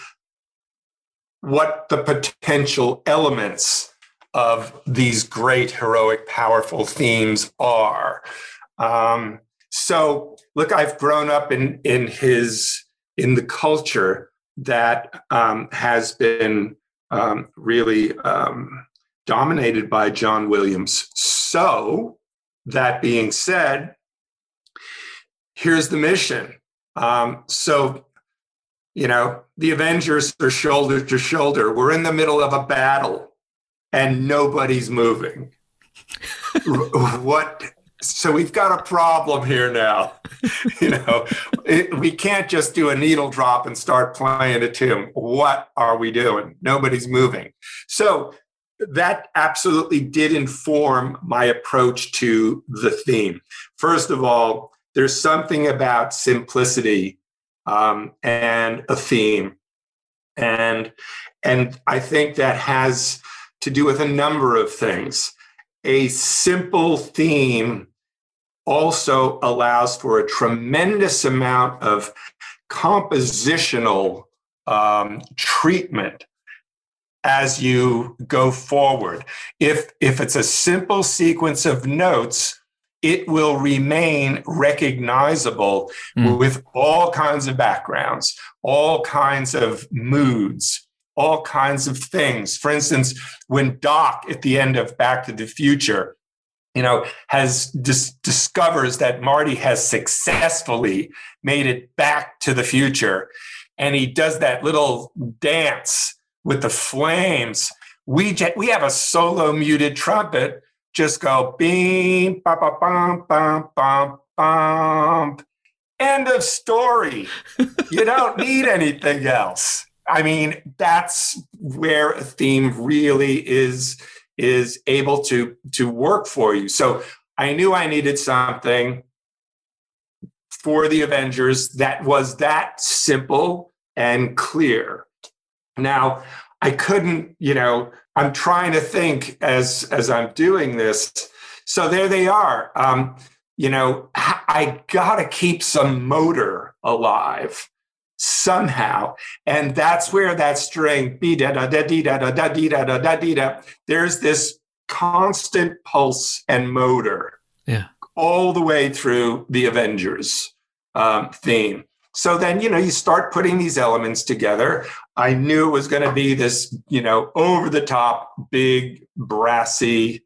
S2: what the potential elements of these great, heroic, powerful themes are. Um, so, look, I've grown up in in his in the culture that um, has been um, really um, dominated by John Williams. So, that being said, here's the mission. Um, so, you know, the Avengers are shoulder to shoulder. We're in the middle of a battle and nobody's moving. <laughs> what so we've got a problem here now. <laughs> you know, it, we can't just do a needle drop and start playing a tune. What are we doing? Nobody's moving. So that absolutely did inform my approach to the theme. First of all, there's something about simplicity um, and a theme, and and I think that has to do with a number of things. A simple theme also allows for a tremendous amount of compositional um, treatment as you go forward. If, if it's a simple sequence of notes, it will remain recognizable mm. with all kinds of backgrounds, all kinds of moods, all kinds of things. For instance, when Doc at the end of Back to the Future, you know, has dis- discovers that Marty has successfully made it back to the future, and he does that little dance with the flames. We j- we have a solo muted trumpet just go beam, bum, bum, bum, bum, bum, bum. End of story. you don't <laughs> need anything else. I mean, that's where a theme really is is able to to work for you. So I knew I needed something for the Avengers that was that simple and clear. Now, I couldn't, you know, I'm trying to think as as I'm doing this. So there they are. Um, you know, I got to keep some motor alive somehow. And that's where that string, be da da da da da da da da da da da. there's this constant pulse and motor
S1: yeah.
S2: all the way through the Avengers um, theme. So then, you know, you start putting these elements together. I knew it was going to be this, you know, over the top, big, brassy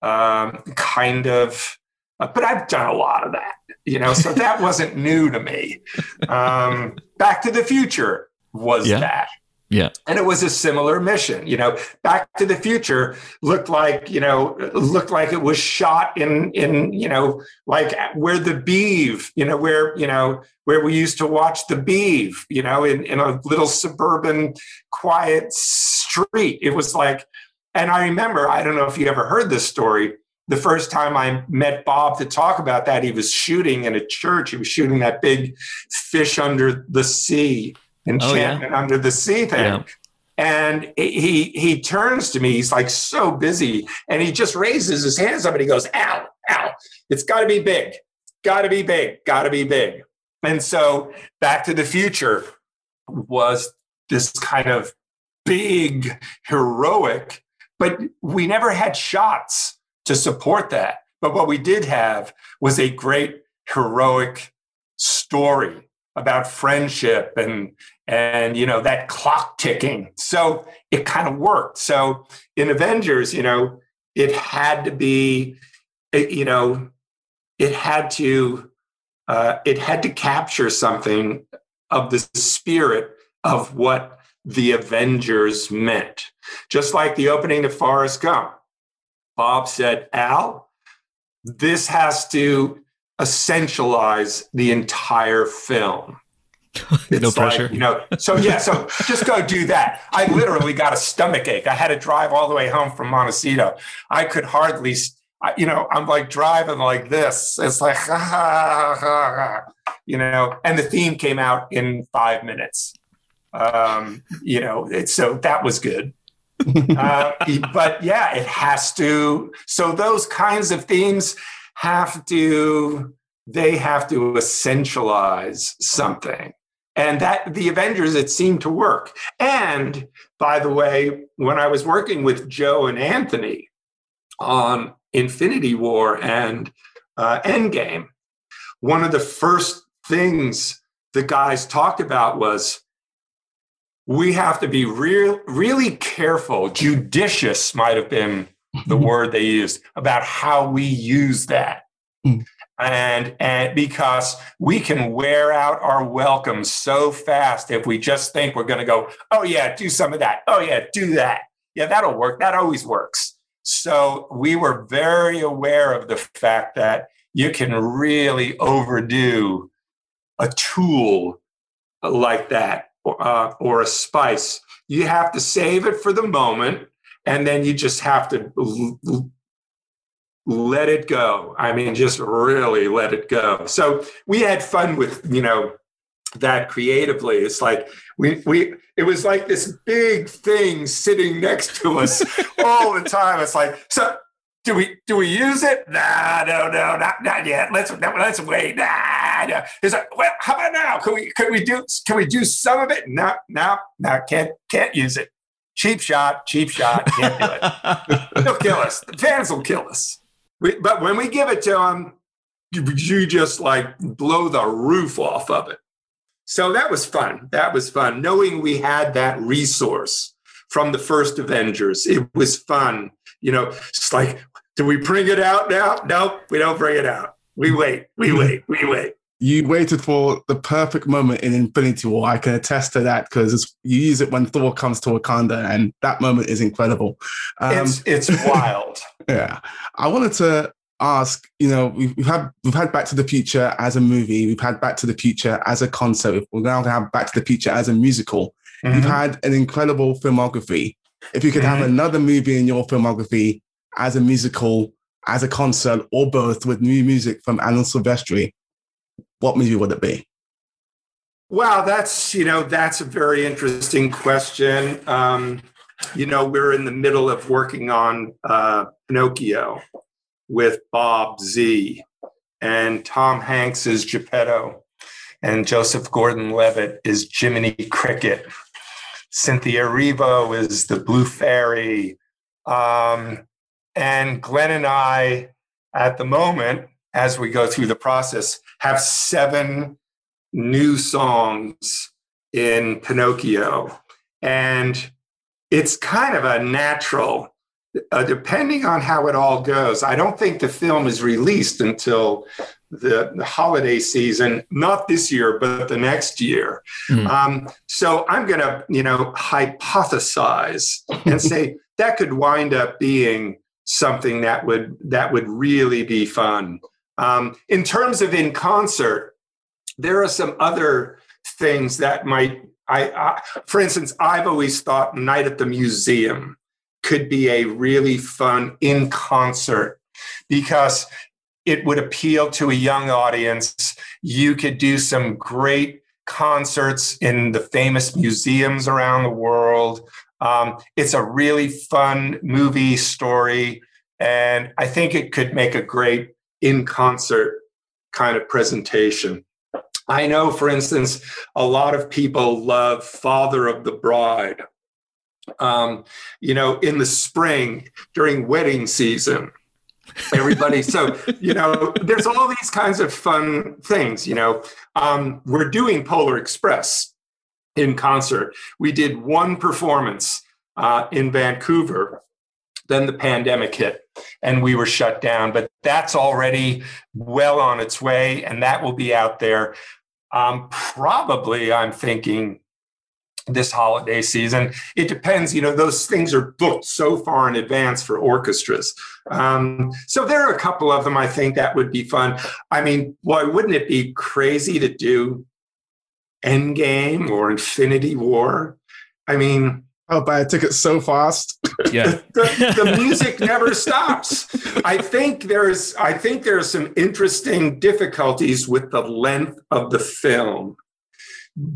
S2: um, kind of, uh, but I've done a lot of that you know, so that <laughs> wasn't new to me. Um, Back to the Future was
S1: yeah.
S2: that.
S1: Yeah.
S2: And it was a similar mission. You know, Back to the Future looked like, you know, looked like it was shot in in, you know, like where the Beav, you know, where, you know, where we used to watch the Beav, you know, in, in a little suburban quiet street. It was like, and I remember, I don't know if you ever heard this story, the first time I met Bob to talk about that, he was shooting in a church. He was shooting that big fish under the sea, enchantment oh, yeah. under the sea thing. Yeah. And he he turns to me. He's like so busy, and he just raises his hands up and he goes, "Al, Al! It's got to be big. Got to be big. Got to be big." And so, Back to the Future was this kind of big, heroic, but we never had shots to support that. But what we did have was a great heroic story about friendship and and you know that clock ticking. So it kind of worked. So in Avengers, you know, it had to be, you know, it had to uh, it had to capture something of the spirit of what the Avengers meant. Just like the opening of Forrest Gump. Bob said, Al, this has to essentialize the entire film. <laughs>
S1: no pressure.
S2: Like, you know, so yeah, so just go do that. I literally got a stomach ache. I had to drive all the way home from Montecito. I could hardly, you know, I'm like driving like this. It's like, you know, and the theme came out in five minutes. Um, you know, it, so that was good <laughs> uh, but yeah, it has to. So those kinds of themes have to. They have to essentialize something. And that the Avengers, it seemed to work. And by the way, when I was working with Joe and Anthony on Infinity War and uh, Endgame, one of the first things the guys talked about was we have to be real, really careful. Judicious might have been the mm-hmm. word they used about how we use that. Mm. And, and because we can wear out our welcome so fast if we just think we're going to go, oh, yeah, do some of that. Oh, yeah, do that. Yeah, that'll work. That always works. So we were very aware of the fact that you can really overdo a tool like that uh, or a spice. You have to save it for the moment, and then you just have to let it go. I mean, just really let it go. So we had fun with, you know, that creatively. It's like we we it was like this big thing sitting next to us <laughs> all the time. It's like so. Do we do we use it? Nah, no, no, not not yet. Let's let's wait. Nah, no. It's like, well, how about now? Can we can we do can we do some of it? No, no, no, can't can't use it. Cheap shot, cheap shot. Can't do it. <laughs> They'll kill us. The fans will kill us. We, but when we give it to them, you, you just like blow the roof off of it. So that was fun. That was fun. Knowing we had that resource from the first Avengers, it was fun. You know, it's like, do we bring it out now? Nope, we don't bring it out. We wait, we mm-hmm. wait, we wait.
S3: You waited for the perfect moment in Infinity War. I can attest to that because you use it when Thor comes to Wakanda, and that moment is incredible.
S2: Um, it's it's <laughs> wild.
S3: yeah, I wanted to ask, you know, we've, we've, had we've had Back to the Future as a movie, we've had Back to the Future as a concert, we're now going to have Back to the Future as a musical. Mm-hmm. You've had an incredible filmography. If you could mm-hmm. have another movie in your filmography as a musical, as a concert, or both with new music from Alan Silvestri, what movie would it be?
S2: Wow, that's you know that's a very interesting question. Um, you know, we're in the middle of working on uh, Pinocchio, with Bob Z. And Tom Hanks is Geppetto. And Joseph Gordon Levitt is Jiminy Cricket. Cynthia Erivo is the Blue Fairy. Um, and Glen and I, at the moment, as we go through the process, have seven new songs in Pinocchio. And it's kind of a natural uh, depending on how it all goes, I don't think the film is released until the, the holiday season, not this year, but the next year. Mm. Um, so I'm going to, you know, hypothesize and say <laughs> that could wind up being something that would that would really be fun. Um, in terms of in concert, there are some other things that might. I, I, for instance, I've always thought Night at the Museum could be a really fun in concert because it would appeal to a young audience. You could do some great concerts in the famous museums around the world. Um, it's a really fun movie story. And I think it could make a great in concert kind of presentation. I know, for instance, a lot of people love Father of the Bride um, you know, in the spring during wedding season. Everybody, so you know, there's all these kinds of fun things. You know, um, we're doing Polar Express in concert. We did one performance uh, in Vancouver. Then the pandemic hit and we were shut down, but that's already well on its way and that will be out there. Um, probably, I'm thinking this holiday season. It depends, you know, those things are booked so far in advance for orchestras. Um, so there are a couple of them I think that would be fun. I mean, why wouldn't it be crazy to do Endgame or Infinity War? I mean,
S3: I'll buy a ticket so fast.
S1: Yeah. <laughs>
S2: the, the, music never stops. I think there's I think there's some interesting difficulties with the length of the film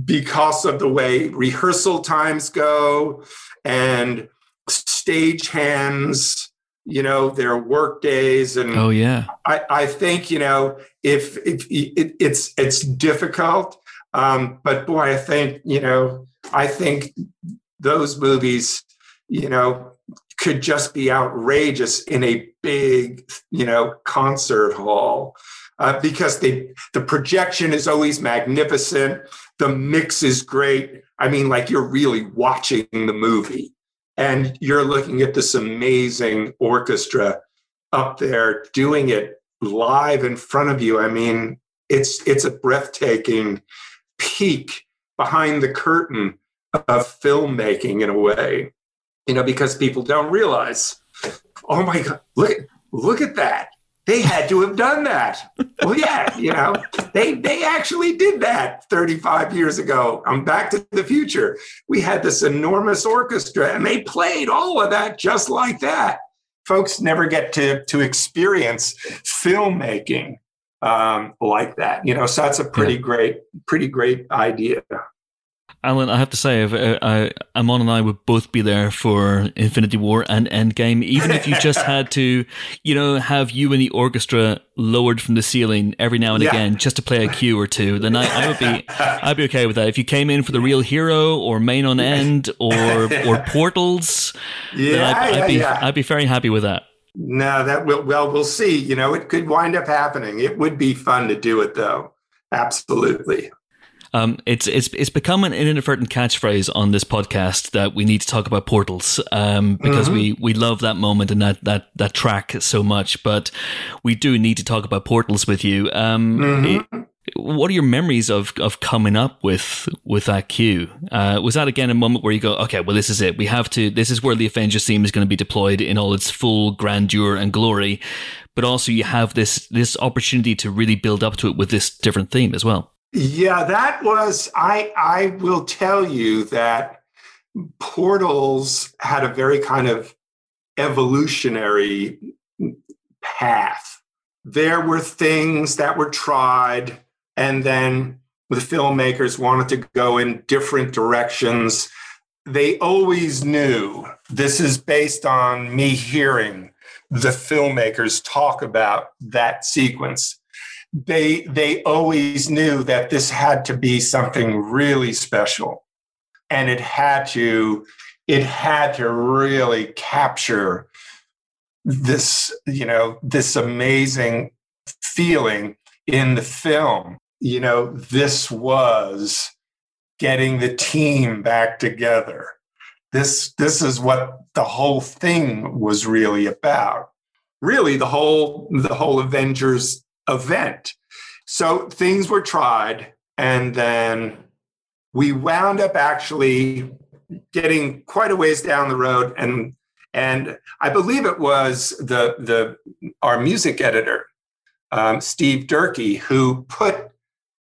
S2: because of the way rehearsal times go and stage hands you know their work days and
S1: oh yeah
S2: i, I think you know if, if it, it's it's difficult um, but boy i think you know i think those movies you know could just be outrageous in a big you know concert hall uh, because the the projection is always magnificent. The mix is great. I mean, like you're really watching the movie, and you're looking at this amazing orchestra up there doing it live in front of you. I mean, it's it's a breathtaking peek behind the curtain of filmmaking in a way, you know, because people don't realize oh my God, look at, look at that. They had to have done that. Well, yeah, you know, they they actually did that 35 years ago I'm Back to the Future. We had this enormous orchestra and they played all of that just like that. Folks never get to to experience filmmaking um, like that, you know. So that's a pretty yeah. great, pretty great idea.
S1: Alan, I have to say, uh, I, Amon and I would both be there for Infinity War and Endgame, even if you just had to, you know, have you and the orchestra lowered from the ceiling every now and yeah. again just to play a cue or two. Then I, I, would be, I'd be okay with that. If you came in for the real hero or main on end or or portals, yeah, I'd, I'd, be, yeah. I'd be very happy with that.
S2: No, that will, well, we'll see. You know, it could wind up happening. It would be fun to do it though. Absolutely.
S1: Um, it's it's it's become an inadvertent catchphrase on this podcast that we need to talk about portals um, because mm-hmm. we, we love that moment and that, that that track so much. But we do need to talk about portals with you. Um, mm-hmm. it, what are your memories of of coming up with with that cue? Uh, was that again a moment where you go, okay, well, this is it. We have to. This is where the Avengers theme is going to be deployed in all its full grandeur and glory. But also, you have this this opportunity to really build up to it with this different theme as well.
S2: Yeah, that was I I will tell you that portals had a very kind of evolutionary path. There were things that were tried and then the filmmakers wanted to go in different directions. They always knew this is based on me hearing the filmmakers talk about that sequence they they always knew that this had to be something really special. And it had to it had to really capture this you know this amazing feeling in the film. You know this was getting the team back together. This this is what the whole thing was really about. Really the whole the whole avengers event. So things were tried, and then we wound up actually getting quite a ways down the road, and and I believe it was the the our music editor, um, Steve Durkee, who put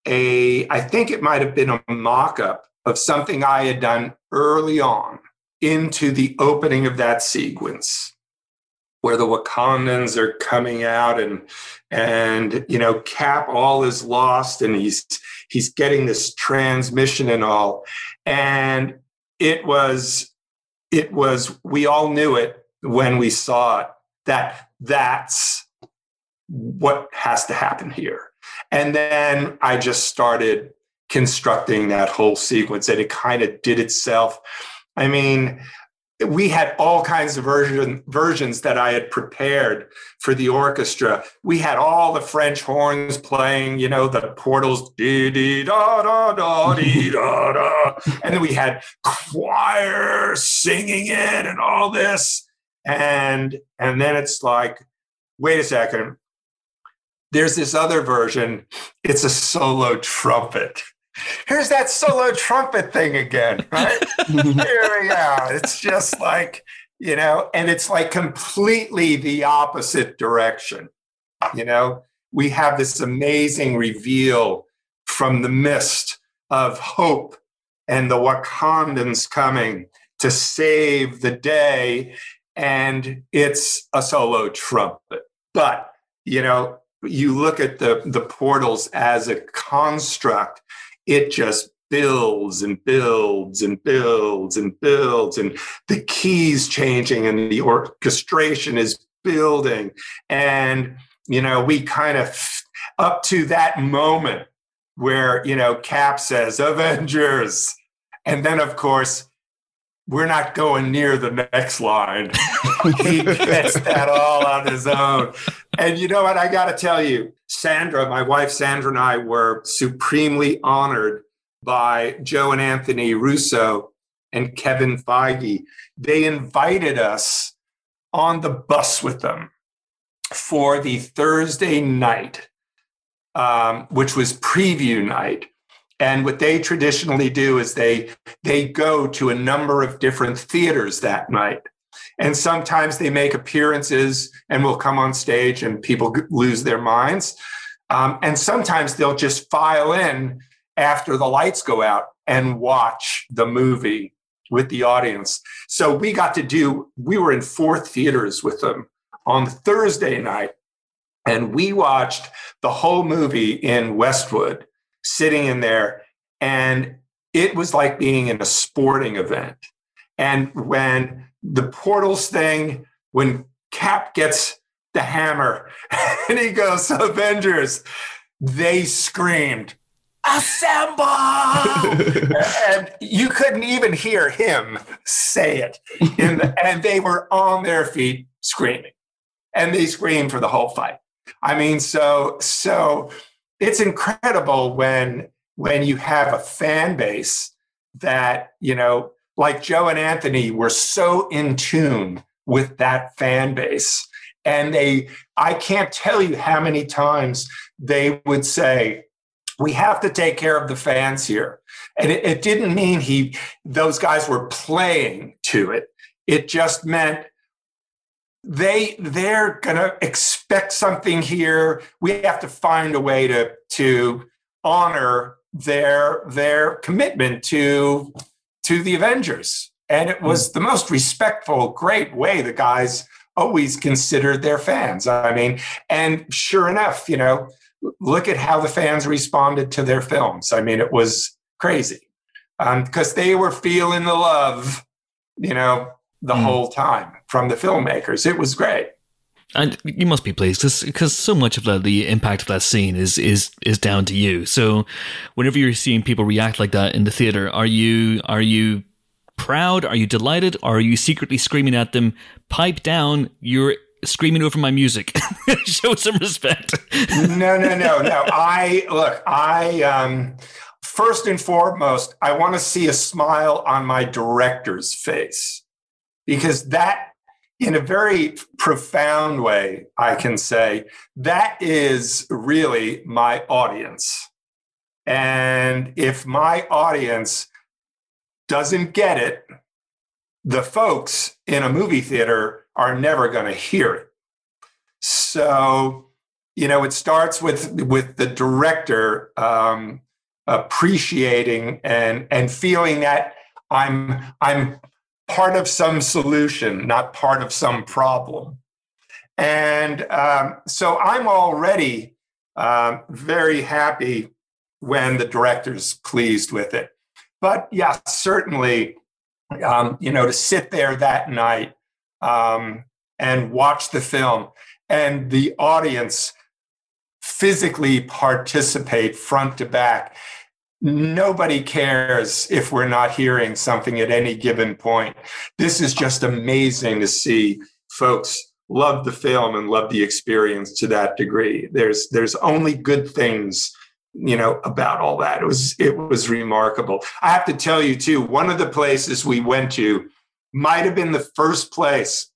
S2: a I think it might have been a mock-up of something I had done early on into the opening of that sequence where the Wakandans are coming out and and you know Cap all is lost and he's he's getting this transmission and all. And it was it was we all knew it when we saw it that that's what has to happen here. And then I just started constructing that whole sequence and it kind of did itself. I mean we had all kinds of version, versions that I had prepared for the orchestra. We had all the French horns playing, you know, the portals, dee dee da da da dee da da, <laughs> and then we had choir singing it and all this, and and then it's like, wait a second, there's this other version. It's a solo trumpet here's that solo trumpet thing again, right? <laughs> Here we go. It's just like, you know, and it's like completely the opposite direction. You know, we have this amazing reveal from the mist of hope and the Wakandans coming to save the day. And it's a solo trumpet. But, you know, you look at the, the portals as a construct it just builds and builds and builds and builds and the keys changing and the orchestration is building. And you know we kind of up to that moment where you know cap says avengers. And then of course we're not going near the next line <laughs> <laughs> he gets that all on his own and you know what i got to tell you Sandra, my wife Sandra, and I were supremely honored by Joe and Anthony Russo and Kevin Feige. They invited us on the bus with them for the Thursday night, um, which was preview night. And what they traditionally do is they they go to a number of different theaters that night. And sometimes they make appearances and will come on stage and people lose their minds. Um, and sometimes they'll just file in after the lights go out and watch the movie with the audience. So we got to do, we were in four theaters with them on Thursday night, and we watched the whole movie in Westwood, sitting in there. And it was like being in a sporting event. And when the portals thing, when Cap gets the hammer <laughs> and he goes, Avengers, they screamed, assemble! <laughs> And you couldn't even hear him say it. The, <laughs> and they were on their feet screaming. And they screamed for the whole fight. I mean so so it's incredible when when you have a fan base that you know like joe and anthony were so in tune with that fan base and they i can't tell you how many times they would say we have to take care of the fans here. And it, it, didn't mean he those guys were playing to it. It just meant they they're gonna expect something here. We have to find a way to to honor their their commitment to to the Avengers. And it was the most respectful, great way the guys always considered their fans. I mean, and sure enough, you know, look at how the fans responded to their films. I mean, it was crazy because um, they were feeling the love, you know, the mm. whole time from the filmmakers. It was great.
S1: And you must be pleased because so much of the, the impact of that scene is is is down to you. So, whenever you're seeing people react like that in the theater, are you are you proud? Are you delighted? Or are you secretly screaming at them, "Pipe down! You're screaming over my music. <laughs> Show some respect.
S2: no, no, no, no. I look, I um first and foremost, I want to see a smile on my director's face. Because that in a very profound way, I can say that is really my audience. And if my audience doesn't get it, the folks in a movie theater are never going to hear it. So, you know, it starts with with the director um, appreciating and and feeling that I'm I'm part of some solution, not part of some problem. And um, so I'm already um, very happy when the director's pleased with it. But yeah, certainly, um, you know, to sit there that night um, and watch the film, and the audience physically participate front to back. Nobody cares if we're not hearing something at any given point. This is just amazing to see folks love the film and love the experience to that degree. There's there's only good things you know about all that it was it was remarkable i have to tell you too one of the places we went to might have been the first place.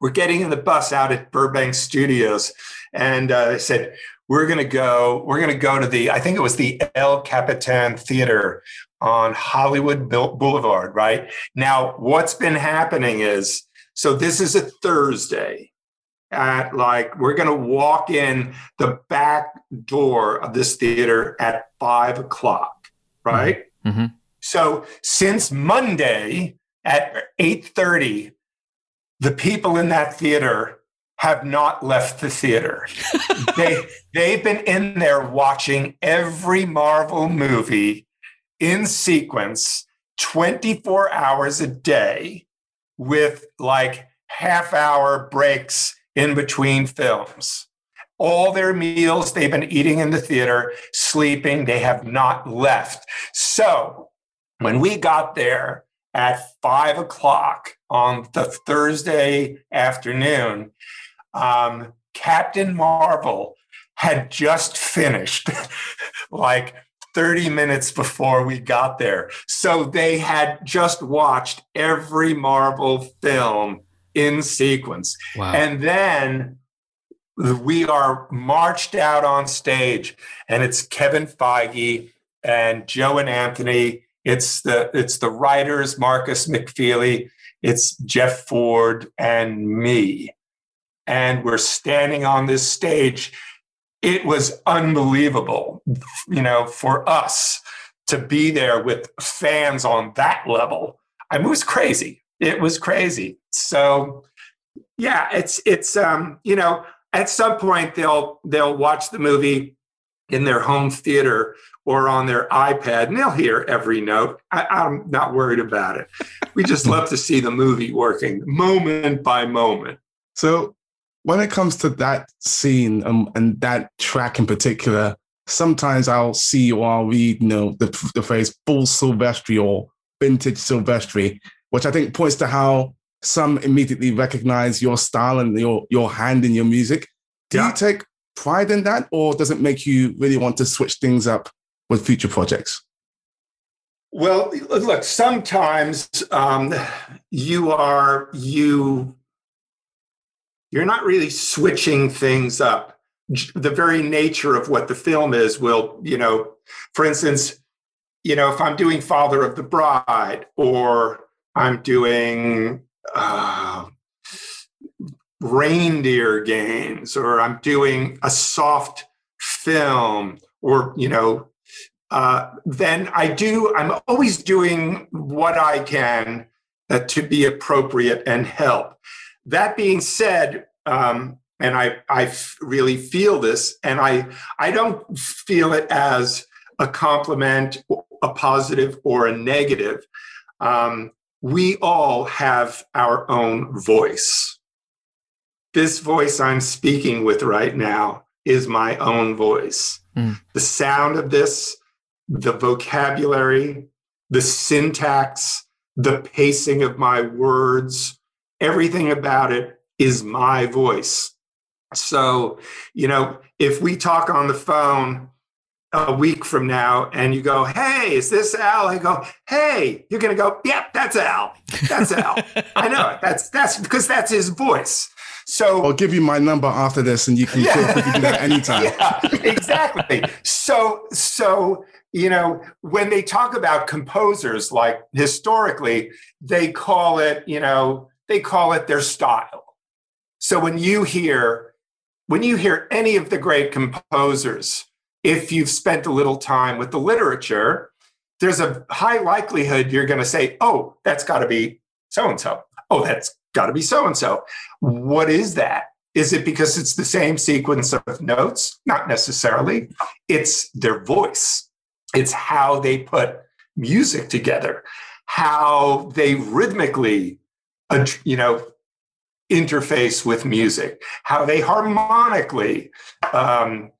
S2: We're getting in the bus out at Burbank Studios, and uh, they said, we're going to go we're going to go to the i think it was the el capitan theater on hollywood boulevard right now what's been happening is so this is a thursday at like we're going to walk in the back door of this theater at five o'clock right mm-hmm. mm-hmm. so since monday at 8:30 the people in that theater have not left the theater. they <laughs> they've been in there watching every Marvel movie in sequence 24 hours a day with like half hour breaks in between films. All their meals they've been eating in the theater, sleeping, they have not left. So when we got there, at five o'clock on the Thursday afternoon, um, Captain Marvel had just finished <laughs> like 30 minutes before we got there. So they had just watched every Marvel film in sequence. Wow. And then we are marched out on stage, and it's Kevin Feige and Joe and Anthony it's the it's the writers, Markus McFeely, It's Jeff Ford and me. And we're standing on this stage. It was unbelievable, you know, for us to be there with fans on that level. I mean, it was crazy. It was crazy. So, yeah, it's it's um, you know, at some point they'll they'll watch the movie in their home theater or on their iPad and they'll hear every note. I, I'm not worried about it. We just love to see the movie working moment by moment.
S3: So, when it comes to that scene um, and that track in particular, sometimes I'll see or I'll read, you know, the, the phrase full Silvestri or vintage Silvestri, which I think points to how some immediately recognize your style and your, your hand in your music. Do yeah. you take pride in that, or does it make you really want to switch things up with future projects?
S2: Well, look, sometimes um, you are you you're not really switching things up the very nature of what the film is will, you know, for instance, you know, if I'm doing Father of the Bride or I'm doing uh, reindeer games or I'm doing a soft film or, you know, uh, then I do, I'm always doing what I can uh, to be appropriate and help. That being said, um, and I I really feel this, and I I don't feel it as a compliment, a positive, or a negative. Um, we all have our own voice. This voice I'm speaking with right now is my own voice. Mm. The sound of this, the vocabulary, the syntax, the pacing of my words, everything about it is my voice. So, you know, if we talk on the phone a week from now and you go, Hey, is this Al? I go, Hey, you're going to go, Yep, that's Al. That's Al. <laughs> I know it. That's, that's because that's his voice. So
S3: I'll give you my number after this and you can yeah. feel free to do that <laughs> anytime. <laughs>
S2: yeah, exactly. so, so, you know, when they talk about composers, like historically, they call it, you know, they call it their style. So when you hear when you hear any of the great composers, if you've spent a little time with the literature, there's a high likelihood you're going to say, oh, that's got to be so and so. Oh, that's got to be so and so. What is that? Is it because it's the same sequence of notes? Not necessarily. It's their voice, it's how they put music together, how they rhythmically, you know, interface with music, how they harmonically um,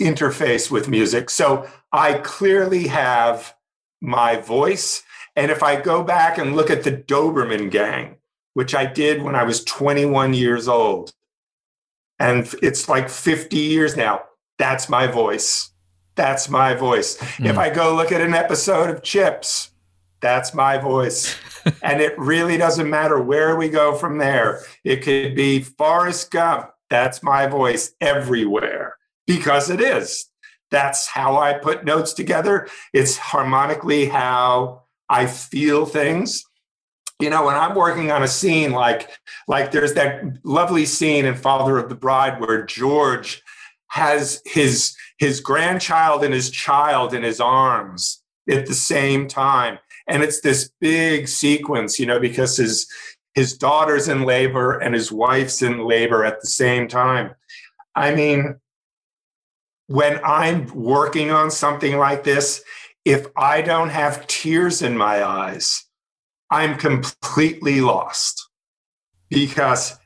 S2: interface with music. So I clearly have my voice. And if I go back and look at the Doberman Gang, which I did when I was 21 years old, and it's like 50 years now, that's my voice. That's my voice. Mm. If I go look at an episode of CHiPs, that's my voice. And it really doesn't matter where we go from there. It could be Forrest Gump. That's my voice everywhere because it is. That's how I put notes together. It's harmonically how I feel things. You know, when I'm working on a scene like like there's that lovely scene in Father of the Bride where George has his his grandchild and his child in his arms at the same time and it's this big sequence you know because his his daughter's in labor and his wife's in labor at the same time. I mean when i'm working on something like this if i don't have tears in my eyes i'm completely lost because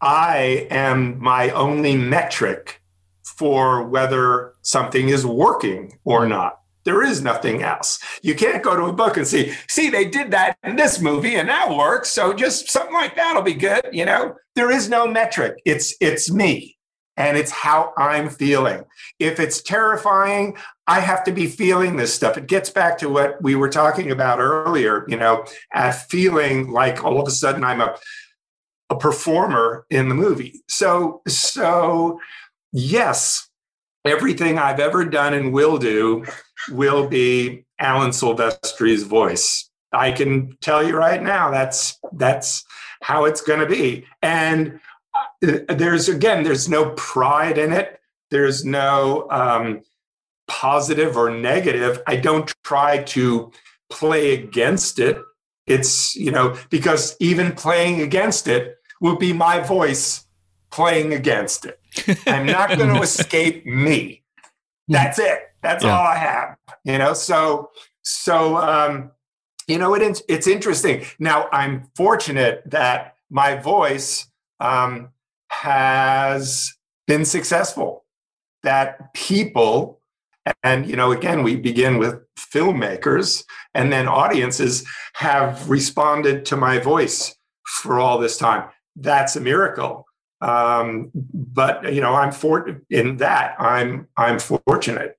S2: i am my only metric for whether something is working or not there is nothing else. You can't go to a book and see, see, they did that in this movie and that works. So just something like that'll be good. You know, there is no metric. It's it's me and it's how I'm feeling. If it's terrifying, I have to be feeling this stuff. It gets back to what we were talking about earlier, you know, at feeling like all of a sudden I'm a a performer in the movie. So so yes, everything I've ever done and will do will be Alan Silvestri's voice. I can tell you right now that's that's how it's going to be. And uh, there's again, there's no pride in it. There's no um, positive or negative. I don't try to play against it. It's you know because even playing against it will be my voice playing against it. I'm not <laughs> going to escape me. That's it. That's yeah. all I have. You know. So so um, you know it, it's interesting. Now I'm fortunate that my voice um, has been successful. That people and you know again we begin with filmmakers and then audiences have responded to my voice for all this time that's a miracle um, but you know i'm for in that i'm i'm fortunate.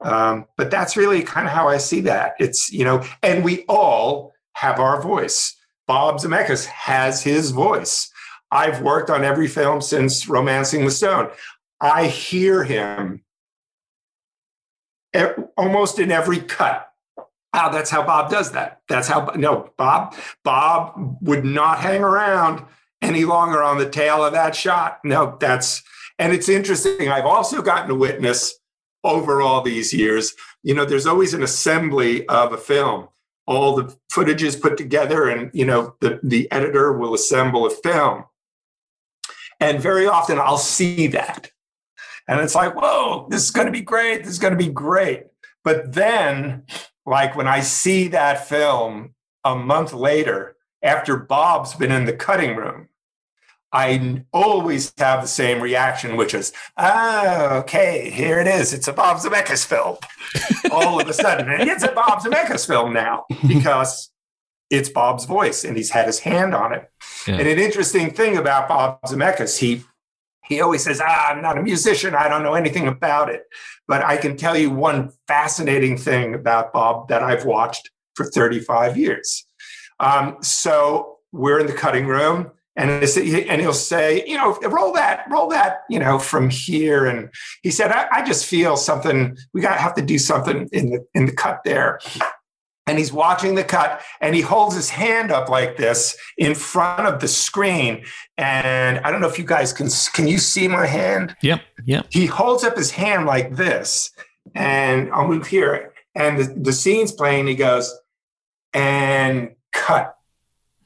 S2: Um, but that's really kind of how i see that. It's you know and we all have our voice. Bob zemeckis has his voice. I've worked on every film since romancing the stone. I hear him almost in every cut. Wow, that's how Bob does that. That's how no Bob Bob would not hang around any longer on the tail of that shot. No, that's and it's interesting. I've also gotten to witness over all these years. You know, there's always an assembly of a film. All the footage is put together, and you know, the, the editor will assemble a film. And very often I'll see that. And it's like, whoa, this is going to be great. This is going to be great. But then, like when I see that film a month later, after Bob's been in the cutting room, I always have the same reaction, which is, ah, okay, here it is. It's a Bob Zemeckis film. <laughs> All of a sudden, it's a Bob Zemeckis film now because it's Bob's voice and he's had his hand on it. Yeah. And an interesting thing about Bob Zemeckis, he he always says, ah, I'm not a musician. I don't know anything about it. But I can tell you one fascinating thing about Bob that I've watched for 35 years. Um, so we're in the cutting room and, and he'll say, you know, roll that, roll that, you know, from here. And he said, I, I just feel something, we got to have to do something in the, in the cut there. And he's watching the cut and he holds his hand up like this in front of the screen. And i don't know if you guys can can you see my hand?
S1: Yep yep.
S2: He holds up his hand like this. And i'll move here. And the, the scene's playing he goes and cut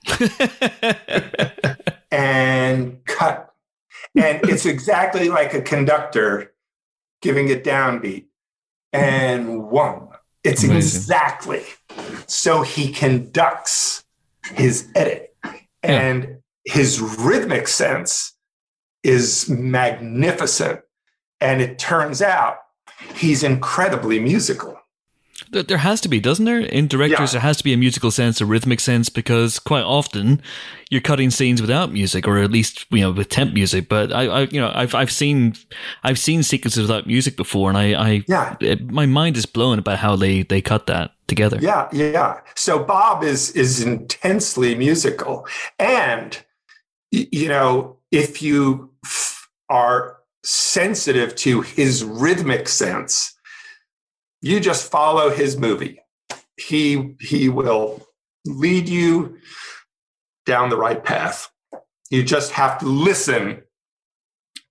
S2: <laughs> and cut. And it's exactly like a conductor giving a downbeat. And one. It's Amazing. exactly so he conducts his edit. And yeah. his rhythmic sense is magnificent. And it turns out he's incredibly musical
S1: there has to be, doesn't there? In directors, yeah. there has to be a musical sense, a rhythmic sense, because quite often you're cutting scenes without music, or at least you know with temp music. But I, I you know, I've I've seen I've seen sequences without music before, and I, I yeah, it, my mind is blown about how they they cut that together.
S2: Yeah, yeah. So Bob is is intensely musical, and you know, if you are sensitive to his rhythmic sense you just follow his movie. He he will lead you down the right path. You just have to listen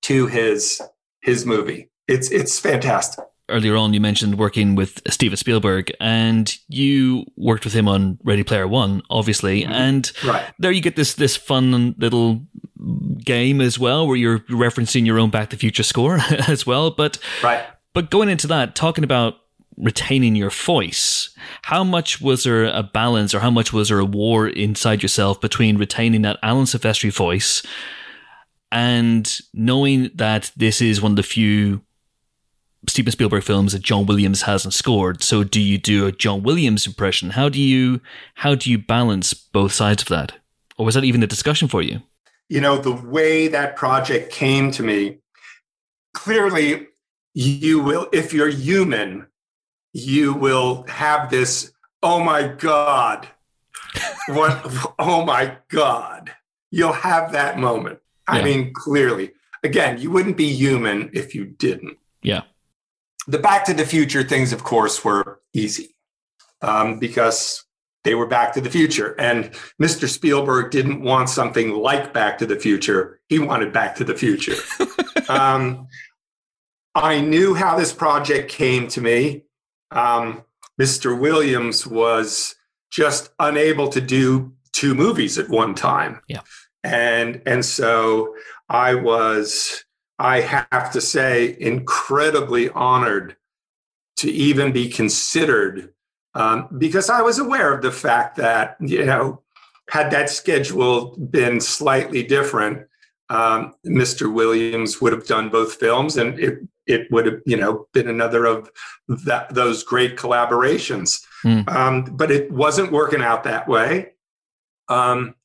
S2: to his his movie. It's it's fantastic.
S1: Earlier on, you mentioned working with Steven Spielberg, and you worked with him on Ready Player One, obviously. Mm-hmm. And right. there, you get this this fun little game as well, where you're referencing your own Back to the Future score <laughs> as well. But
S2: right.
S1: But going into that, talking about retaining your voice. How much was there a balance or how much was there a war inside yourself between retaining that Alan Silvestri voice and knowing that this is one of the few Steven Spielberg films that John Williams hasn't scored. So do you do a John Williams impression? How do you how do you balance both sides of that? Or was that even a discussion for you?
S2: You know, the way that project came to me, clearly you will if you're human, you will have this, oh my God, what, oh my God. You'll have that moment. Yeah. I mean, clearly. Again, you wouldn't be human if you didn't.
S1: Yeah.
S2: The Back to the Future things, of course, were easy um, because they were Back to the Future. And Mr. Spielberg didn't want something like Back to the Future. He wanted Back to the Future. <laughs> um, I knew how this project came to me. Um, Mr. Williams was just unable to do two movies at one time.
S1: Yeah.
S2: And and so I was I have to say incredibly honored to even be considered um, because I was aware of the fact that, you know, had that schedule been slightly different, um, Mr. Williams would have done both films and it, it would have, you know, been another of that, those great collaborations. Mm. Um, but it wasn't working out that way. Um,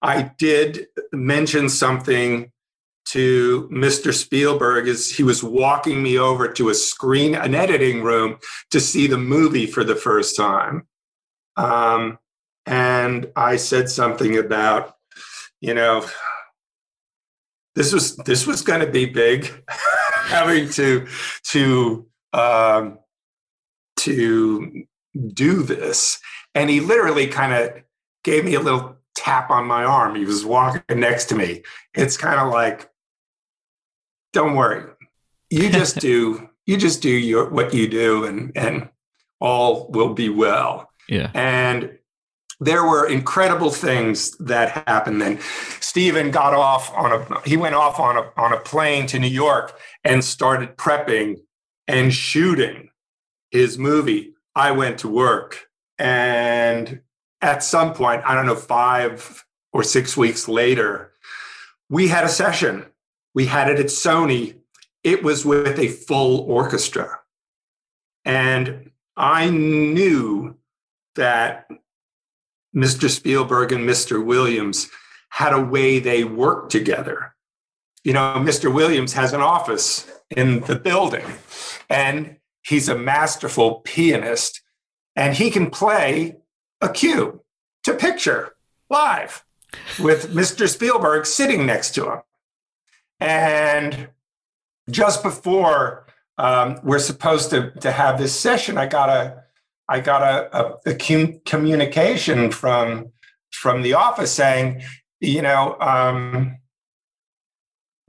S2: I did mention something to Mr. Spielberg as he was walking me over to a screen, an editing room to see the movie for the first time. Um, and I said something about, you know, this was this was going to be big, <laughs> <laughs> having to to um, to do this. And he literally kind of gave me a little tap on my arm. He was walking next to me. It's kind of like, don't worry. You just <laughs> do you just do your what you do and and all will be well.
S1: Yeah.
S2: And there were incredible things that happened then. Steven got off on a he went off on a on a plane to New York and started prepping and shooting his movie. I went to work and at some point, I don't know, 5 or 6 weeks later, we had a session we had it at Sony. It was with a full orchestra. And I knew that Mr. Spielberg and Mr. Williams had a way they worked together. You know, Mr. Williams has an office in the building, and he's a masterful pianist, and he can play a cue to picture live with Mr. Spielberg sitting next to him. And just before um, we're supposed to, to have this session, I got a I got a, a, a communication from from the office saying, you know, um,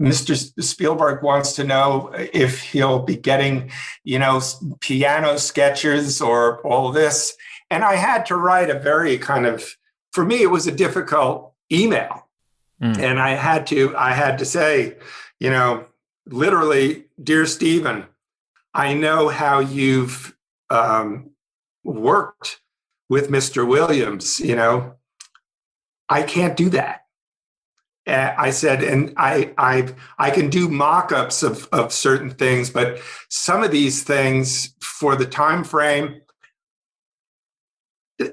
S2: Mr. Spielberg wants to know if he'll be getting, you know, piano sketches or all this. And I had to write a very kind of, for me, it was a difficult email Mm. And I had to, I had to say, you know, literally, dear Steven, I know how you've um, worked with Mr. Williams. You know, I can't do that. Uh, I said, and I, I, I can do mock-ups of, of certain things, but some of these things for the time frame,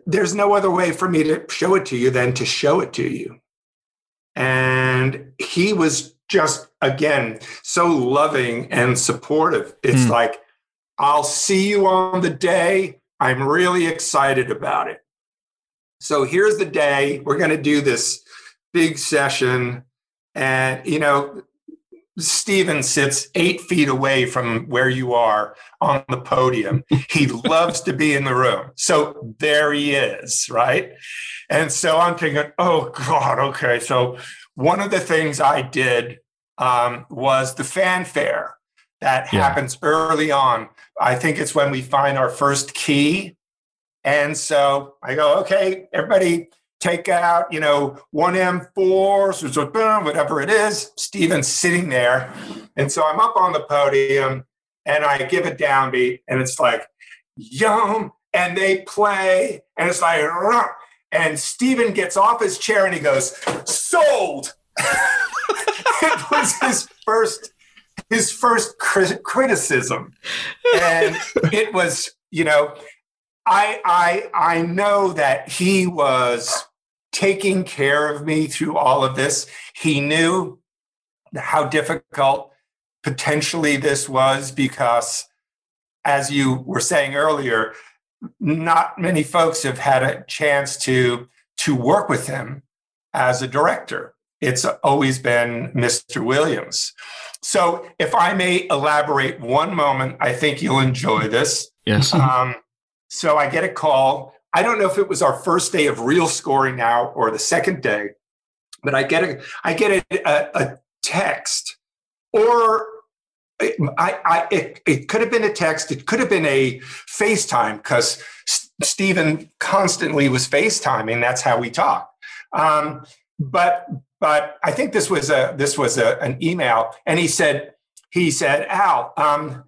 S2: there's no other way for me to show it to you than to show it to you. And he was just, again, so loving and supportive. It's mm. like, I'll see you on the day. I'm really excited about it. So here's the day. We're going to do this big session. And, you know, Steven sits eight feet away from where you are on the podium. <laughs> He loves to be in the room. So there he is, right? And so I'm thinking, oh God, okay. So one of the things I did um, was the fanfare that yeah. happens early on. I think it's when we find our first key. And so I go, okay, everybody take out, you know, 1M4, whatever it is. Steven's sitting there. And so I'm up on the podium and I give a downbeat and it's like, yum. And they play and it's like, and Steven gets off his chair and he goes, sold. <laughs> it was his first his first criticism and <laughs> it was you know i i i know that he was taking care of me through all of this. He knew how difficult potentially this was because, as you were saying earlier, not many folks have had a chance to, to work with him as a director. It's always been Mr. Williams. So, if I may elaborate one moment, I think you'll enjoy this.
S1: Yes.
S2: Um, so, I get a call I don't know if it was our first day of real scoring now or the second day, but I get a I get a, a, a text or I, I it, it could have been a text. It could have been a FaceTime because S- Steven constantly was FaceTiming. That's how we talk. Um, but but I think this was a this was a, an email, and he said he said Al, um,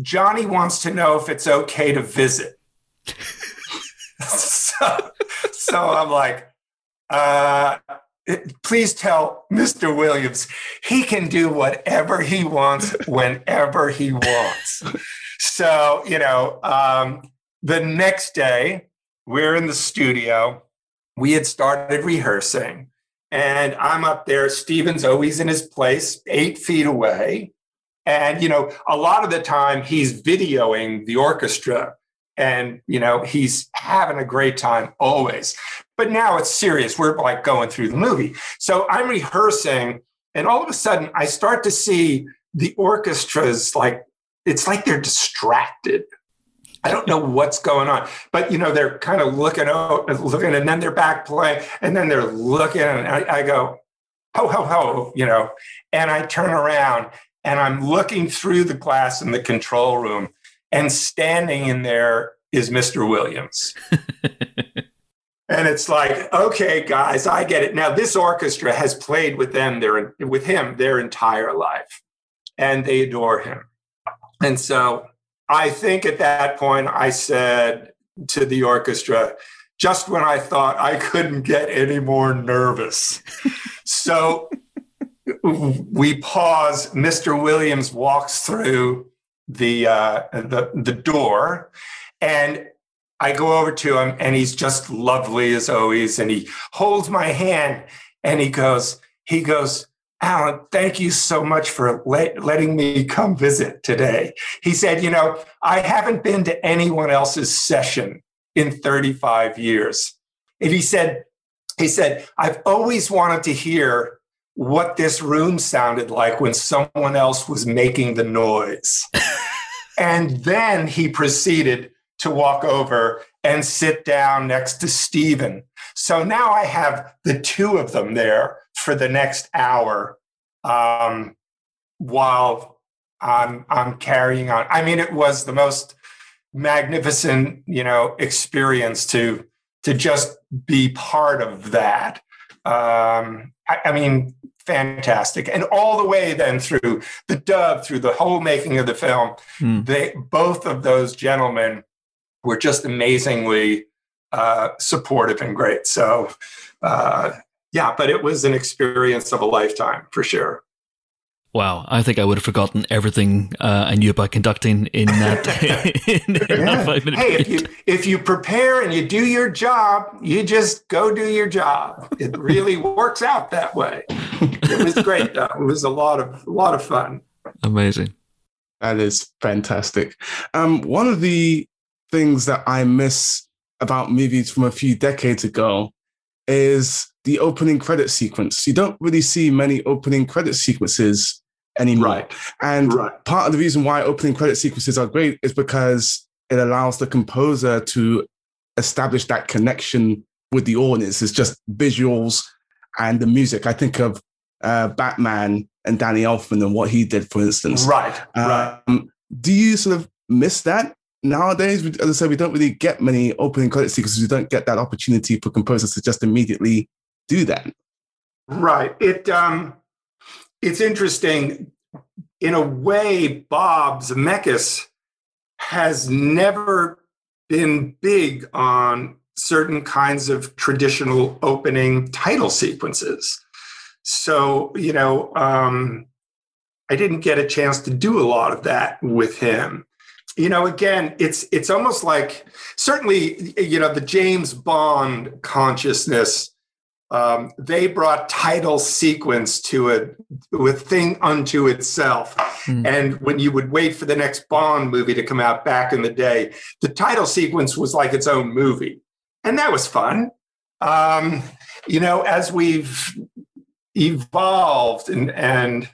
S2: Johnny wants to know if it's okay to visit. <laughs> so, so I'm like, uh, please tell Mr. Williams he can do whatever he wants whenever he wants. so, you know, um, the next day, we're in the studio. We had started rehearsing, and I'm up there. Steven's always in his place, eight feet away. And, you know, a lot of the time he's videoing the orchestra and, you know, he's having a great time always. But now it's serious. We're like going through the movie. So I'm rehearsing, and all of a sudden I start to see the orchestras like, it's like they're distracted. I don't know what's going on, but you know they're kind of looking out, looking, and then they're back playing, and then they're looking, and I, I go, ho ho ho, you know, and I turn around, and I'm looking through the glass in the control room, and standing in there is Mr. Williams. <laughs> and it's like, okay, guys, I get it. Now, this orchestra has played with them, their, with him, their entire life, and they adore him. And so, I think at that point, I said to the orchestra, just when I thought I couldn't get any more nervous. so we pause. Mr. Williams walks through the uh, the the door, and I go over to him, and he's just lovely as always, and he holds my hand, and he goes, he goes, Alan, thank you so much for let, letting me come visit today. He said, you know, I haven't been to anyone else's session in 35 years. And he said, he said, I've always wanted to hear what this room sounded like when someone else was making the noise. <laughs> and then he proceeded to walk over and sit down next to Steven. So now I have the two of them there for the next hour um, while I'm, I'm carrying on. I mean, it was the most magnificent, you know, experience to to just be part of that. Um, I, I mean, fantastic. And all the way then through the dub, through the whole making of the film, mm. they both of those gentlemen were just amazingly uh, supportive and great. So, uh, yeah, but it was an experience of a lifetime for sure.
S1: Wow, I think I would have forgotten everything uh, I knew about conducting in that, <laughs> in,
S2: in yeah. five minute Hey, if you if you prepare and you do your job, you just go do your job. It really <laughs> works out that way. It was great though. It was a lot of a lot of fun.
S1: Amazing.
S3: That is fantastic. Um, one of the things that I miss about movies from a few decades ago is the opening credit sequence. You don't really see many opening credit sequences anymore.
S2: Right.
S3: And
S2: right.
S3: part of the reason why opening credit sequences are great is because it allows the composer to establish that connection with the audience. It's just visuals and the music. I think of uh, Batman and Danny Elfman and what he did, for instance.
S2: Right. Um, right.
S3: Do you sort of miss that nowadays? As I said, we don't really get many opening credit sequences. We don't get that opportunity for composers to just immediately do that.
S2: Right. It um, it's interesting. In a way, Bob Zemeckis has never been big on certain kinds of traditional opening title sequences. So, you know, um, I didn't get a chance to do a lot of that with him. You know, again, it's it's almost like certainly, you know, the James Bond consciousness um, they brought title sequence to a, a thing unto itself. Mm. And when you would wait for the next Bond movie to come out back in the day, the title sequence was like its own movie. And that was fun. Um, you know, as we've evolved and, and,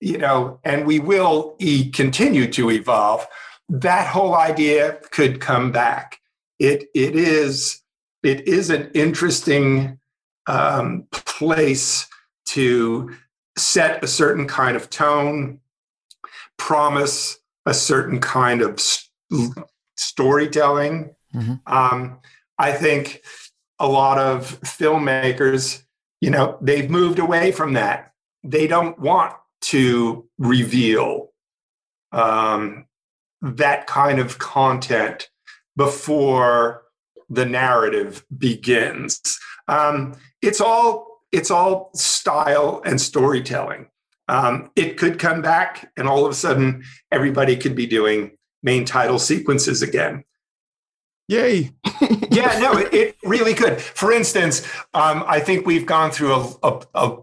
S2: you know, and we will e- continue to evolve, that whole idea could come back it it is it is an interesting um, place to set a certain kind of tone, promise a certain kind of st- storytelling. Mm-hmm. Um, I think a lot of filmmakers, you know, they've moved away from that. They don't want to reveal um, that kind of content before the narrative begins. Um, it's all it's all style and storytelling. Um, it could come back, and all of a sudden, everybody could be doing main title sequences again.
S3: Yay! <laughs>
S2: yeah, no, it, it, really could. For instance, um, I think we've gone through a, a, a,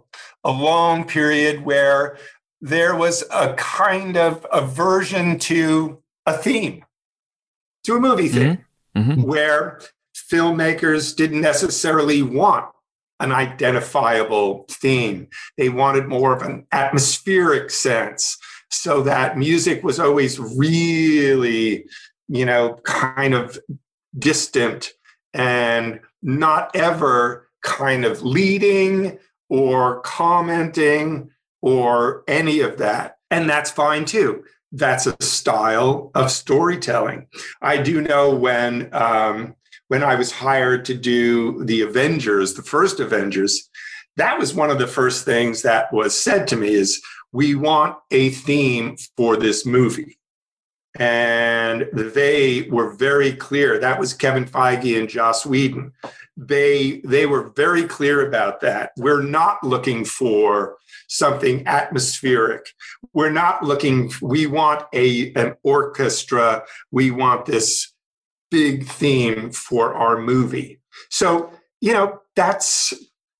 S2: a long period where there was a kind of aversion to a theme, to a movie theme, mm-hmm. Mm-hmm. where filmmakers didn't necessarily want an identifiable theme. They wanted more of an atmospheric sense so that music was always really, you know, kind of distant and not ever kind of leading or commenting or any of that. And that's fine too. That's a style of storytelling. I do know when um, when I was hired to do the Avengers, the first Avengers, that was one of the first things that was said to me is we want a theme for this movie. And they were very clear. That was Kevin Feige and Joss Whedon. They they were very clear about that. We're not looking for something atmospheric. We're not looking, we want a, an orchestra. We want this big theme for our movie. So, you know, that's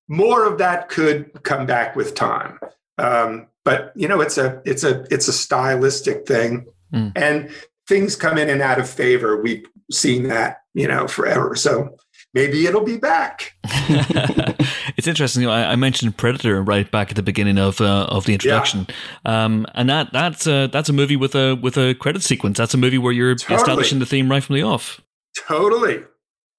S2: more of that could come back with time. Um, but you know, it's a it's a it's a stylistic thing. Mm. And things come in and out of favor. We've seen that, you know, forever. So maybe it'll be back. <laughs>
S1: it's interesting. I, I, mentioned Predator right back at the beginning of uh, of the introduction, yeah. um, and that that's a, that's a movie with a with a credit sequence. That's a movie where you're totally. establishing the theme right from the off.
S2: Totally.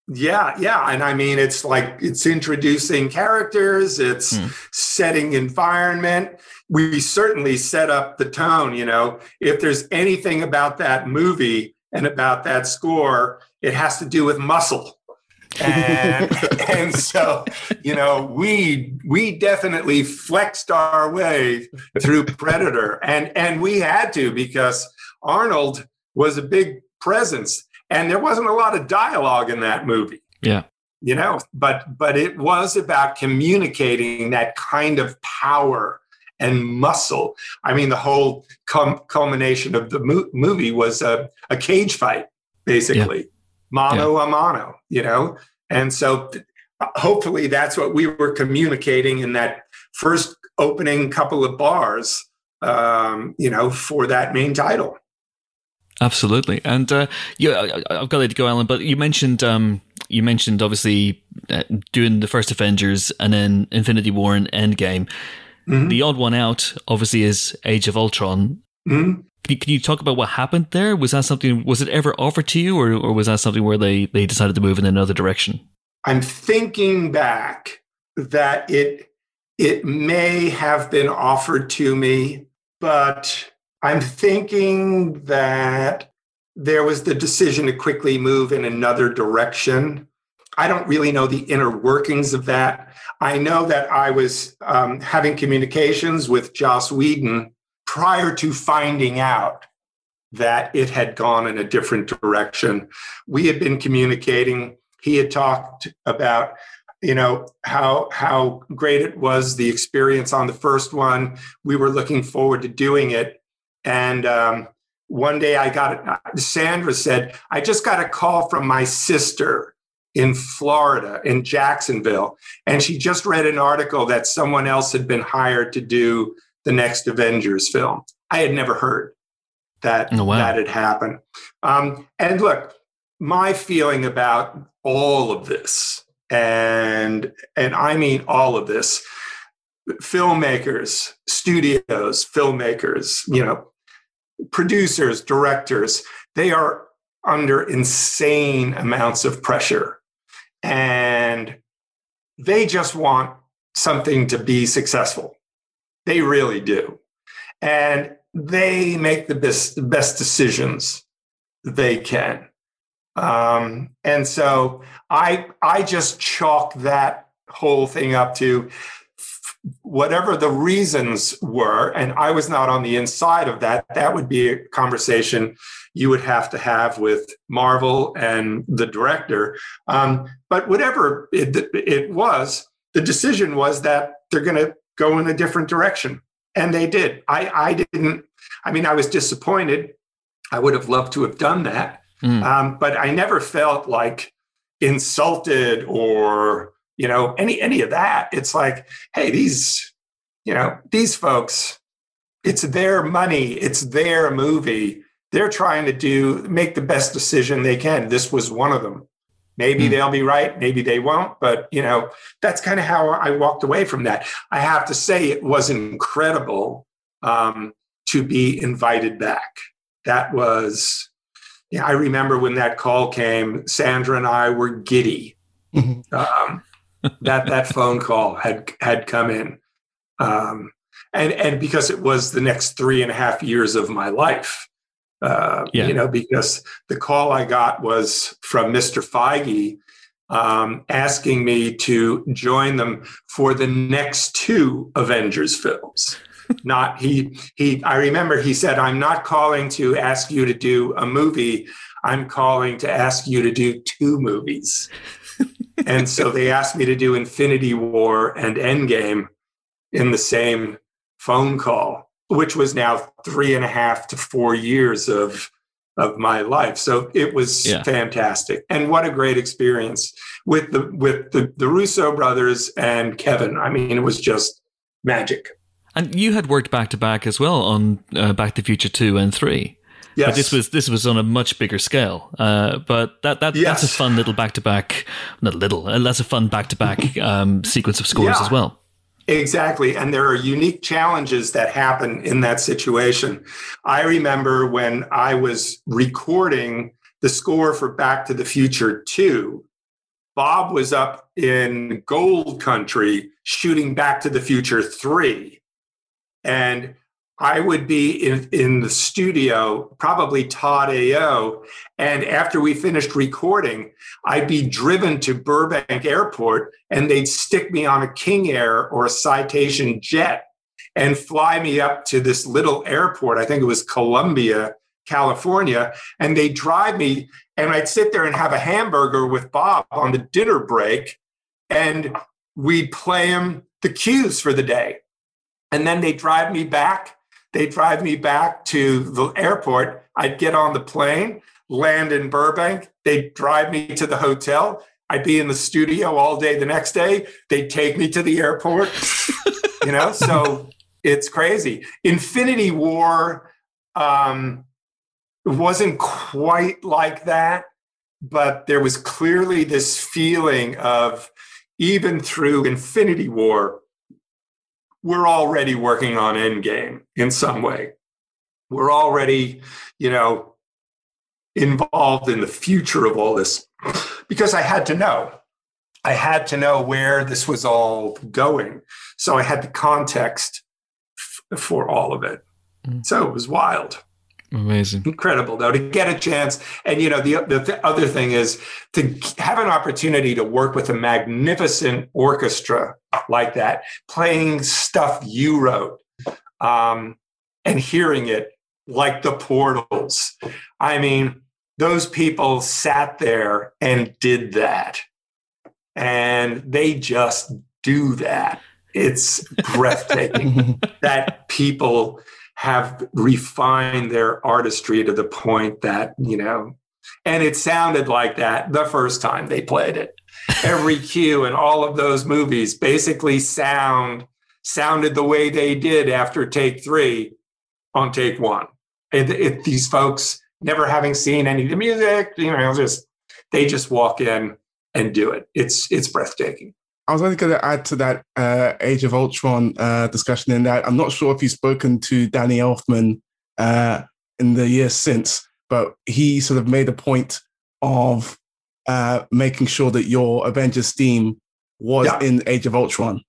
S2: Yeah, yeah. And I mean, it's like it's introducing characters, it's hmm. setting environment. We certainly set up the tone. You know, if there's anything about that movie and about that score, it has to do with muscle and, <laughs> and so you know we we definitely flexed our way through predator. And and we had to because arnold was a big presence. And there wasn't a lot of dialogue in that movie.
S1: Yeah.
S2: You know but but it was about communicating that kind of power and muscle. I mean the whole com- culmination of the mo- movie was a, a cage fight basically. Yeah mano yeah. a mano, you know? And so hopefully that's what we were communicating in that first opening couple of bars, um, you know, for that main title.
S1: Absolutely, and uh, yeah, I've got to go, Alan. But you mentioned um, you mentioned obviously uh, doing the first Avengers and then Infinity War and Endgame. Mm-hmm. The odd one out, obviously, is Age of Ultron. Mm-hmm. Can you, can you, talk about what happened there? Was that something? Was it ever offered to you, or or was that something where they they decided to move in another direction?
S2: I'm thinking back that it it may have been offered to me, but I'm thinking that there was the decision to quickly move in another direction. I don't really know the inner workings of that. I know that I was um, having communications with Joss Whedon prior to finding out that it had gone in a different direction. We had been communicating. He had talked about you know how how great it was the experience on the first one we were looking forward to doing it and um, one day i got sandra said i just got a call from my sister in florida in jacksonville and she just read an article that someone else had been hired to do the next Avengers film. I had never heard that oh, wow. that had happened. Um, and look, my feeling about all of this, and and I mean all of this, filmmakers, studios, filmmakers, you know, producers, directors, they are under insane amounts of pressure and they just want something to be successful. They really do. And they make the best, best decisions they can. Um, and so I, I just chalk that whole thing up to whatever the reasons were, and I was not on the inside of that, that would be a conversation you would have to have with Marvel and the director. Um, but whatever it, it was, the decision was that they're going to go in a different direction. And they did. I, I didn't, I mean, I was disappointed. I would have loved to have done that. Mm. Um, but I never felt like insulted or, you know, any, any of that. It's like, hey, these, you know, these folks, it's their money, it's their movie. They're trying to do, make the best decision they can. This was one of them. Maybe mm. they'll be right, maybe they won't, but you know, that's kind of how I walked away from that. I have to say it was incredible um, to be invited back. That was yeah, I remember when that call came, Sandra and I were giddy. Mm-hmm. um, that that phone call had had come in. Um, and and because it was the next three and a half years of my life. Uh, yeah. You know, because the call I got was from Mr. Feige um, asking me to join them for the next two Avengers films. <laughs> not he he. I remember he said, "I'm not calling to ask you to do a movie. I'm calling to ask you to do two movies." <laughs> and so they asked me to do Infinity War and Endgame in the same phone call which was now three and a half to four years of of my life. So it was yeah. fantastic. And what a great experience with the with the, the Russo brothers and Kevin. I mean, it was just magic.
S1: And you had worked back to back as well on uh, Back to the Future 2 and 3. Yes. But this was this was on a much bigger scale. Uh, but that that yes. that's a fun little back to back, not little. Uh, that's a fun back to back <laughs> sequence of scores yeah. as well.
S2: Exactly. And there are unique challenges that happen in that situation. I remember when I was recording the score for Back to the Future 2, Bob was up in Gold Country shooting Back to the Future 3. And I would be in, in the studio, probably Todd AO. And after we finished recording, I'd be driven to Burbank Airport and they'd stick me on a King Air or a Citation jet and fly me up to this little airport. I think it was Columbia, California. And they'd drive me and I'd sit there and have a hamburger with Bob on the dinner break. And we'd play him the cues for the day. And then they drive me back they drive me back to the airport. I'd get on the plane, land in Burbank. They'd drive me to the hotel. I'd be in the studio all day the next day. They'd take me to the airport. <laughs> you know, so it's crazy. Infinity War um, wasn't quite like that, but there was clearly this feeling of even through Infinity War, we're already working on Endgame in some way. We're already, you know, involved in the future of all this because I had to know. I had to know where this was all going. So I had the context f- for all of it. Mm. So it was wild.
S1: Amazing.
S2: Incredible, though, to get a chance. And, you know, the, the th- other thing is to have an opportunity to work with a magnificent orchestra like that, playing stuff you wrote um, and hearing it like the portals. I mean, those people sat there and did that. And they just do that. It's breathtaking <laughs> that people have refined their artistry to the point that, you know, and it sounded like that the first time they played it. Every <laughs> cue in all of those movies basically sound sounded the way they did after take three on take one. It, it, these folks never having seen any of the music, you know, just they just walk in and do it. It's it's breathtaking.
S3: I was only going to add to that uh, Age of Ultron uh, discussion in that I'm not sure if you've spoken to Danny Elfman uh, in the years since, but he sort of made a point of uh, making sure that your Avengers theme was
S2: Yeah.
S3: in Age of Ultron.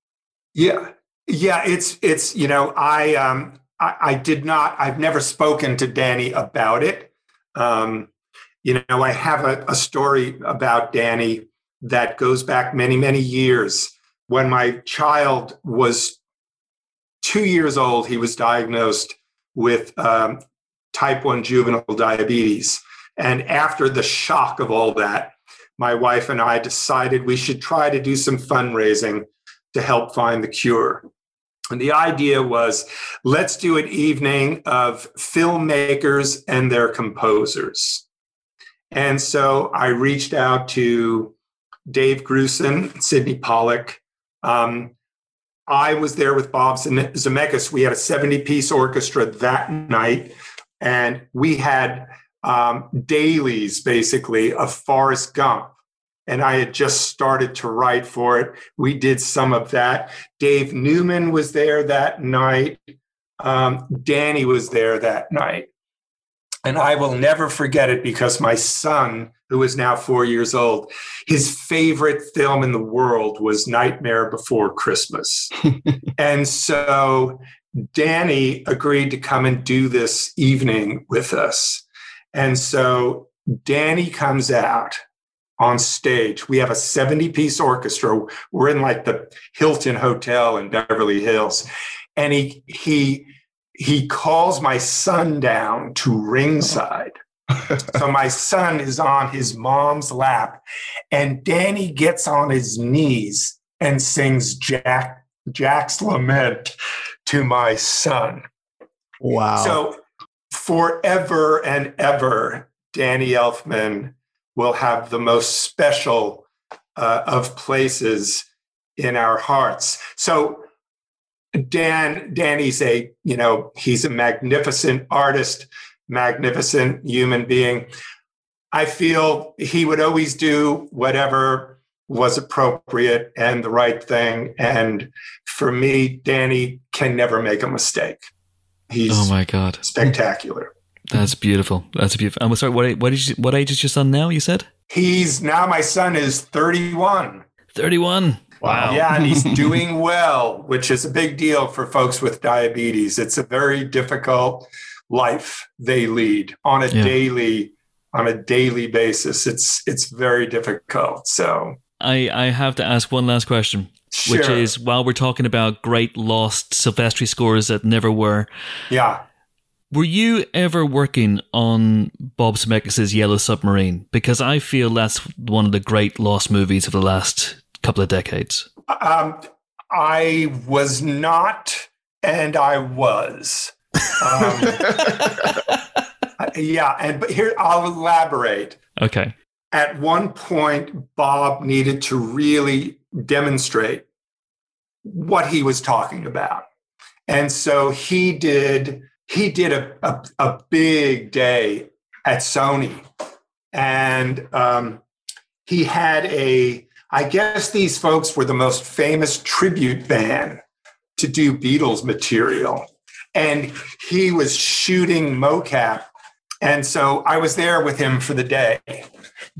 S2: Yeah, yeah. It's it's you know I um I, I did not I've never spoken to Danny about it. Um, you know I have a, a story about Danny that goes back many many years. When my child was two years old, he was diagnosed with um, type one juvenile diabetes, and after the shock of all that, my wife and I decided we should try to do some fundraising to help find the cure. And the idea was let's do an evening of filmmakers and their composers. And so I reached out to Dave Grusin, Sidney Pollack. Um, I was there with Bob Zem- Zemeckis. We had a 70 piece orchestra that night, and we had um, dailies basically of Forrest Gump. And I had just started to write for it. We did some of that. Dave Newman was there that night. Um, Danny was there that night. And I will never forget it because my son, who is now four years old, his favorite film in the world was Nightmare Before Christmas. <laughs> and so Danny agreed to come and do this evening with us. And so Danny comes out on stage. We have a 70 piece orchestra. We're in like the Hilton Hotel in Beverly Hills. And he, he, he calls my son down to ringside. So my son is on his mom's lap, and Danny gets on his knees and sings Jack Jack's lament to my son.
S3: Wow.
S2: So forever and ever, Danny Elfman will have the most special uh, of places in our hearts. So Dan, Danny's a, you know, he's a magnificent artist, magnificent human being. I feel he would always do whatever was appropriate and the right thing. And for me, Danny can never make a mistake. He's
S1: Oh my god,
S2: spectacular.
S1: that's beautiful. That's beautiful. I'm sorry. What what, is, what age is your son now? You said
S2: He's now my son is 31.
S1: thirty-one. Wow.
S2: Yeah, and he's <laughs> doing well, which is a big deal for folks with diabetes. It's a very difficult life they lead on a
S1: Yeah.
S2: daily on a daily basis. It's it's very difficult. So
S1: I I have to ask one last question, which is while we're talking about great lost Silvestri scores that never were,
S2: yeah.
S1: were you ever working on Bob Zemeckis' Yellow Submarine? Because I feel that's one of the great lost movies of the last couple of decades.
S2: Um, I was not, and I was. Um, yeah, and but here I'll elaborate.
S1: Okay.
S2: At one point, Bob needed to really demonstrate what he was talking about, and so he did. He did a a, a big day at Sony, and um, he had a. I guess these folks were the most famous tribute band to do Beatles material. And he was shooting mocap. And so I was there with him for the day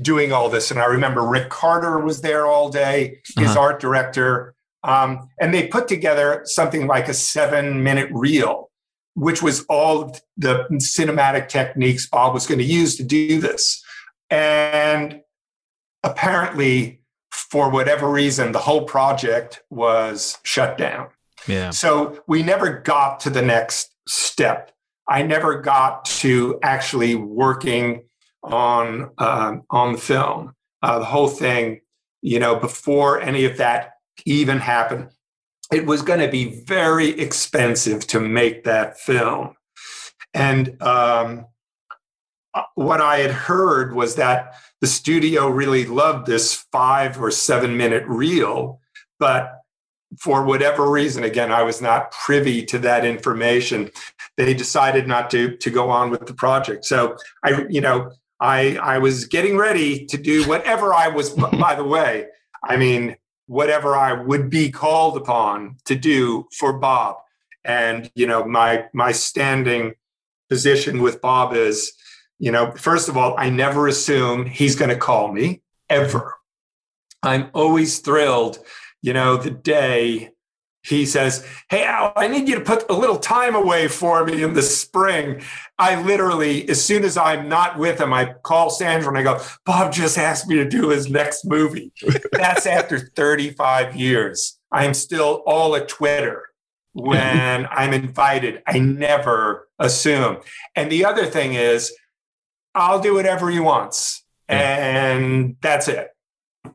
S2: doing all this. And I remember Rick Carter was there all day, his
S1: Uh-huh.
S2: art director. Um, and they put together something like a seven minute reel, which was all the cinematic techniques Bob was going to use to do this. And apparently, for whatever reason, the whole project was shut down. So we never got to the next step. I never got to actually working on um, on the film. Uh, the whole thing, you know, before any of that even happened, it was going to be very expensive to make that film. And um, uh, what I had heard was that the studio really loved this five or seven minute reel, but for whatever reason, again, I was not privy to that information. They decided not to to go on with the project. So I, you know, I I was getting ready to do whatever I was. by the way, I mean whatever I would be called upon to do for Bob. And you know, my my standing position with Bob is, You know, first of all, I never assume he's going to call me ever. I'm always thrilled, you know, the day he says, Hey, Al, I need you to put a little time away for me in the spring. I literally, as soon as I'm not with him, I call Sandra and I go, Bob just asked me to do his next movie. <laughs> That's after 35 years. I'm still all at Twitter when <laughs> I'm invited. I never assume. And the other thing is, I'll do whatever he wants. And that's it.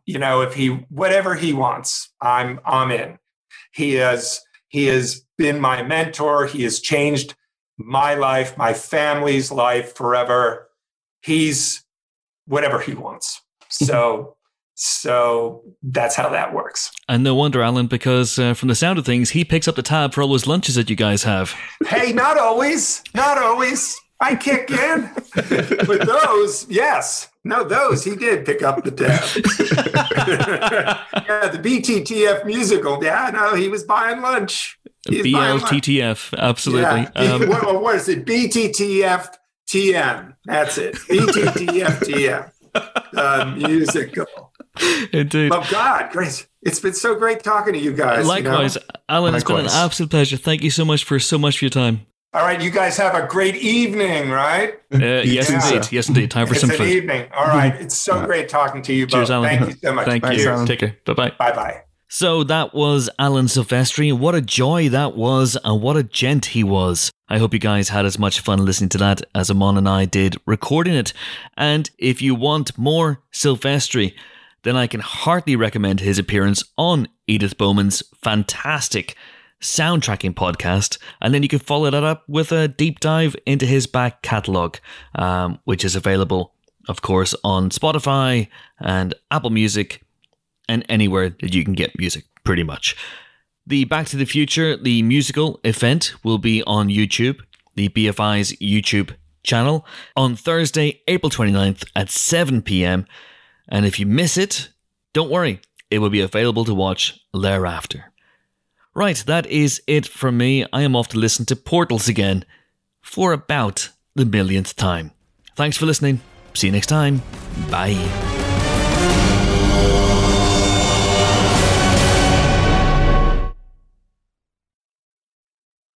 S2: You know, if he whatever he wants, I'm I'm in. He has he has been my mentor. He has changed my life, my family's life forever. He's whatever he wants. So so that's how that works.
S1: And no wonder, Alan, because uh, from the sound of things, he picks up the tab for all those lunches that you guys have.
S2: Hey, not always, not always. I kick in. With those, yes. No, those he did pick up the tab. <laughs> yeah, the BTTF musical. Yeah, no, he was buying lunch.
S1: BLTTF, absolutely.
S2: Yeah. Um, what, what is it? BTTF TM. That's it. BTTF TM. Uh, musical.
S1: Indeed.
S2: Oh God, great! It's been so great talking to you guys.
S1: Likewise,
S2: you know?
S1: Alan. Likewise. It's been an absolute pleasure. Thank you so much for so much for your time.
S2: All right, you guys have a great evening, right? <laughs>
S1: Uh, yes, yeah. indeed. Yes, indeed. Time for
S2: it's
S1: some
S2: an
S1: food.
S2: evening. All right. <laughs> It's so great talking to you
S1: Cheers,
S2: both.
S1: Alan.
S2: Thank you so much.
S1: Thank
S2: Cheers.
S1: you. Alan. Take care. Bye bye.
S2: Bye bye.
S1: So that was Alan Silvestri. What a joy that was, and what a gent he was. I hope you guys had as much fun listening to that as Amon and I did recording it. And if you want more Silvestri, then I can heartily recommend his appearance on Edith Bowman's fantastic soundtracking podcast. And then you can follow that up with a deep dive into his back catalogue, um, which is available, of course, on Spotify and Apple Music and anywhere that you can get music, pretty much. The Back to the Future, the musical event, will be on YouTube, the BFI's YouTube channel, on Thursday, April 29th at 7 p.m. And if you miss it, don't worry, it will be available to watch thereafter. Right, that is it from me. I am off to listen to Portals again for about the millionth time. Thanks for listening. See you next time. Bye.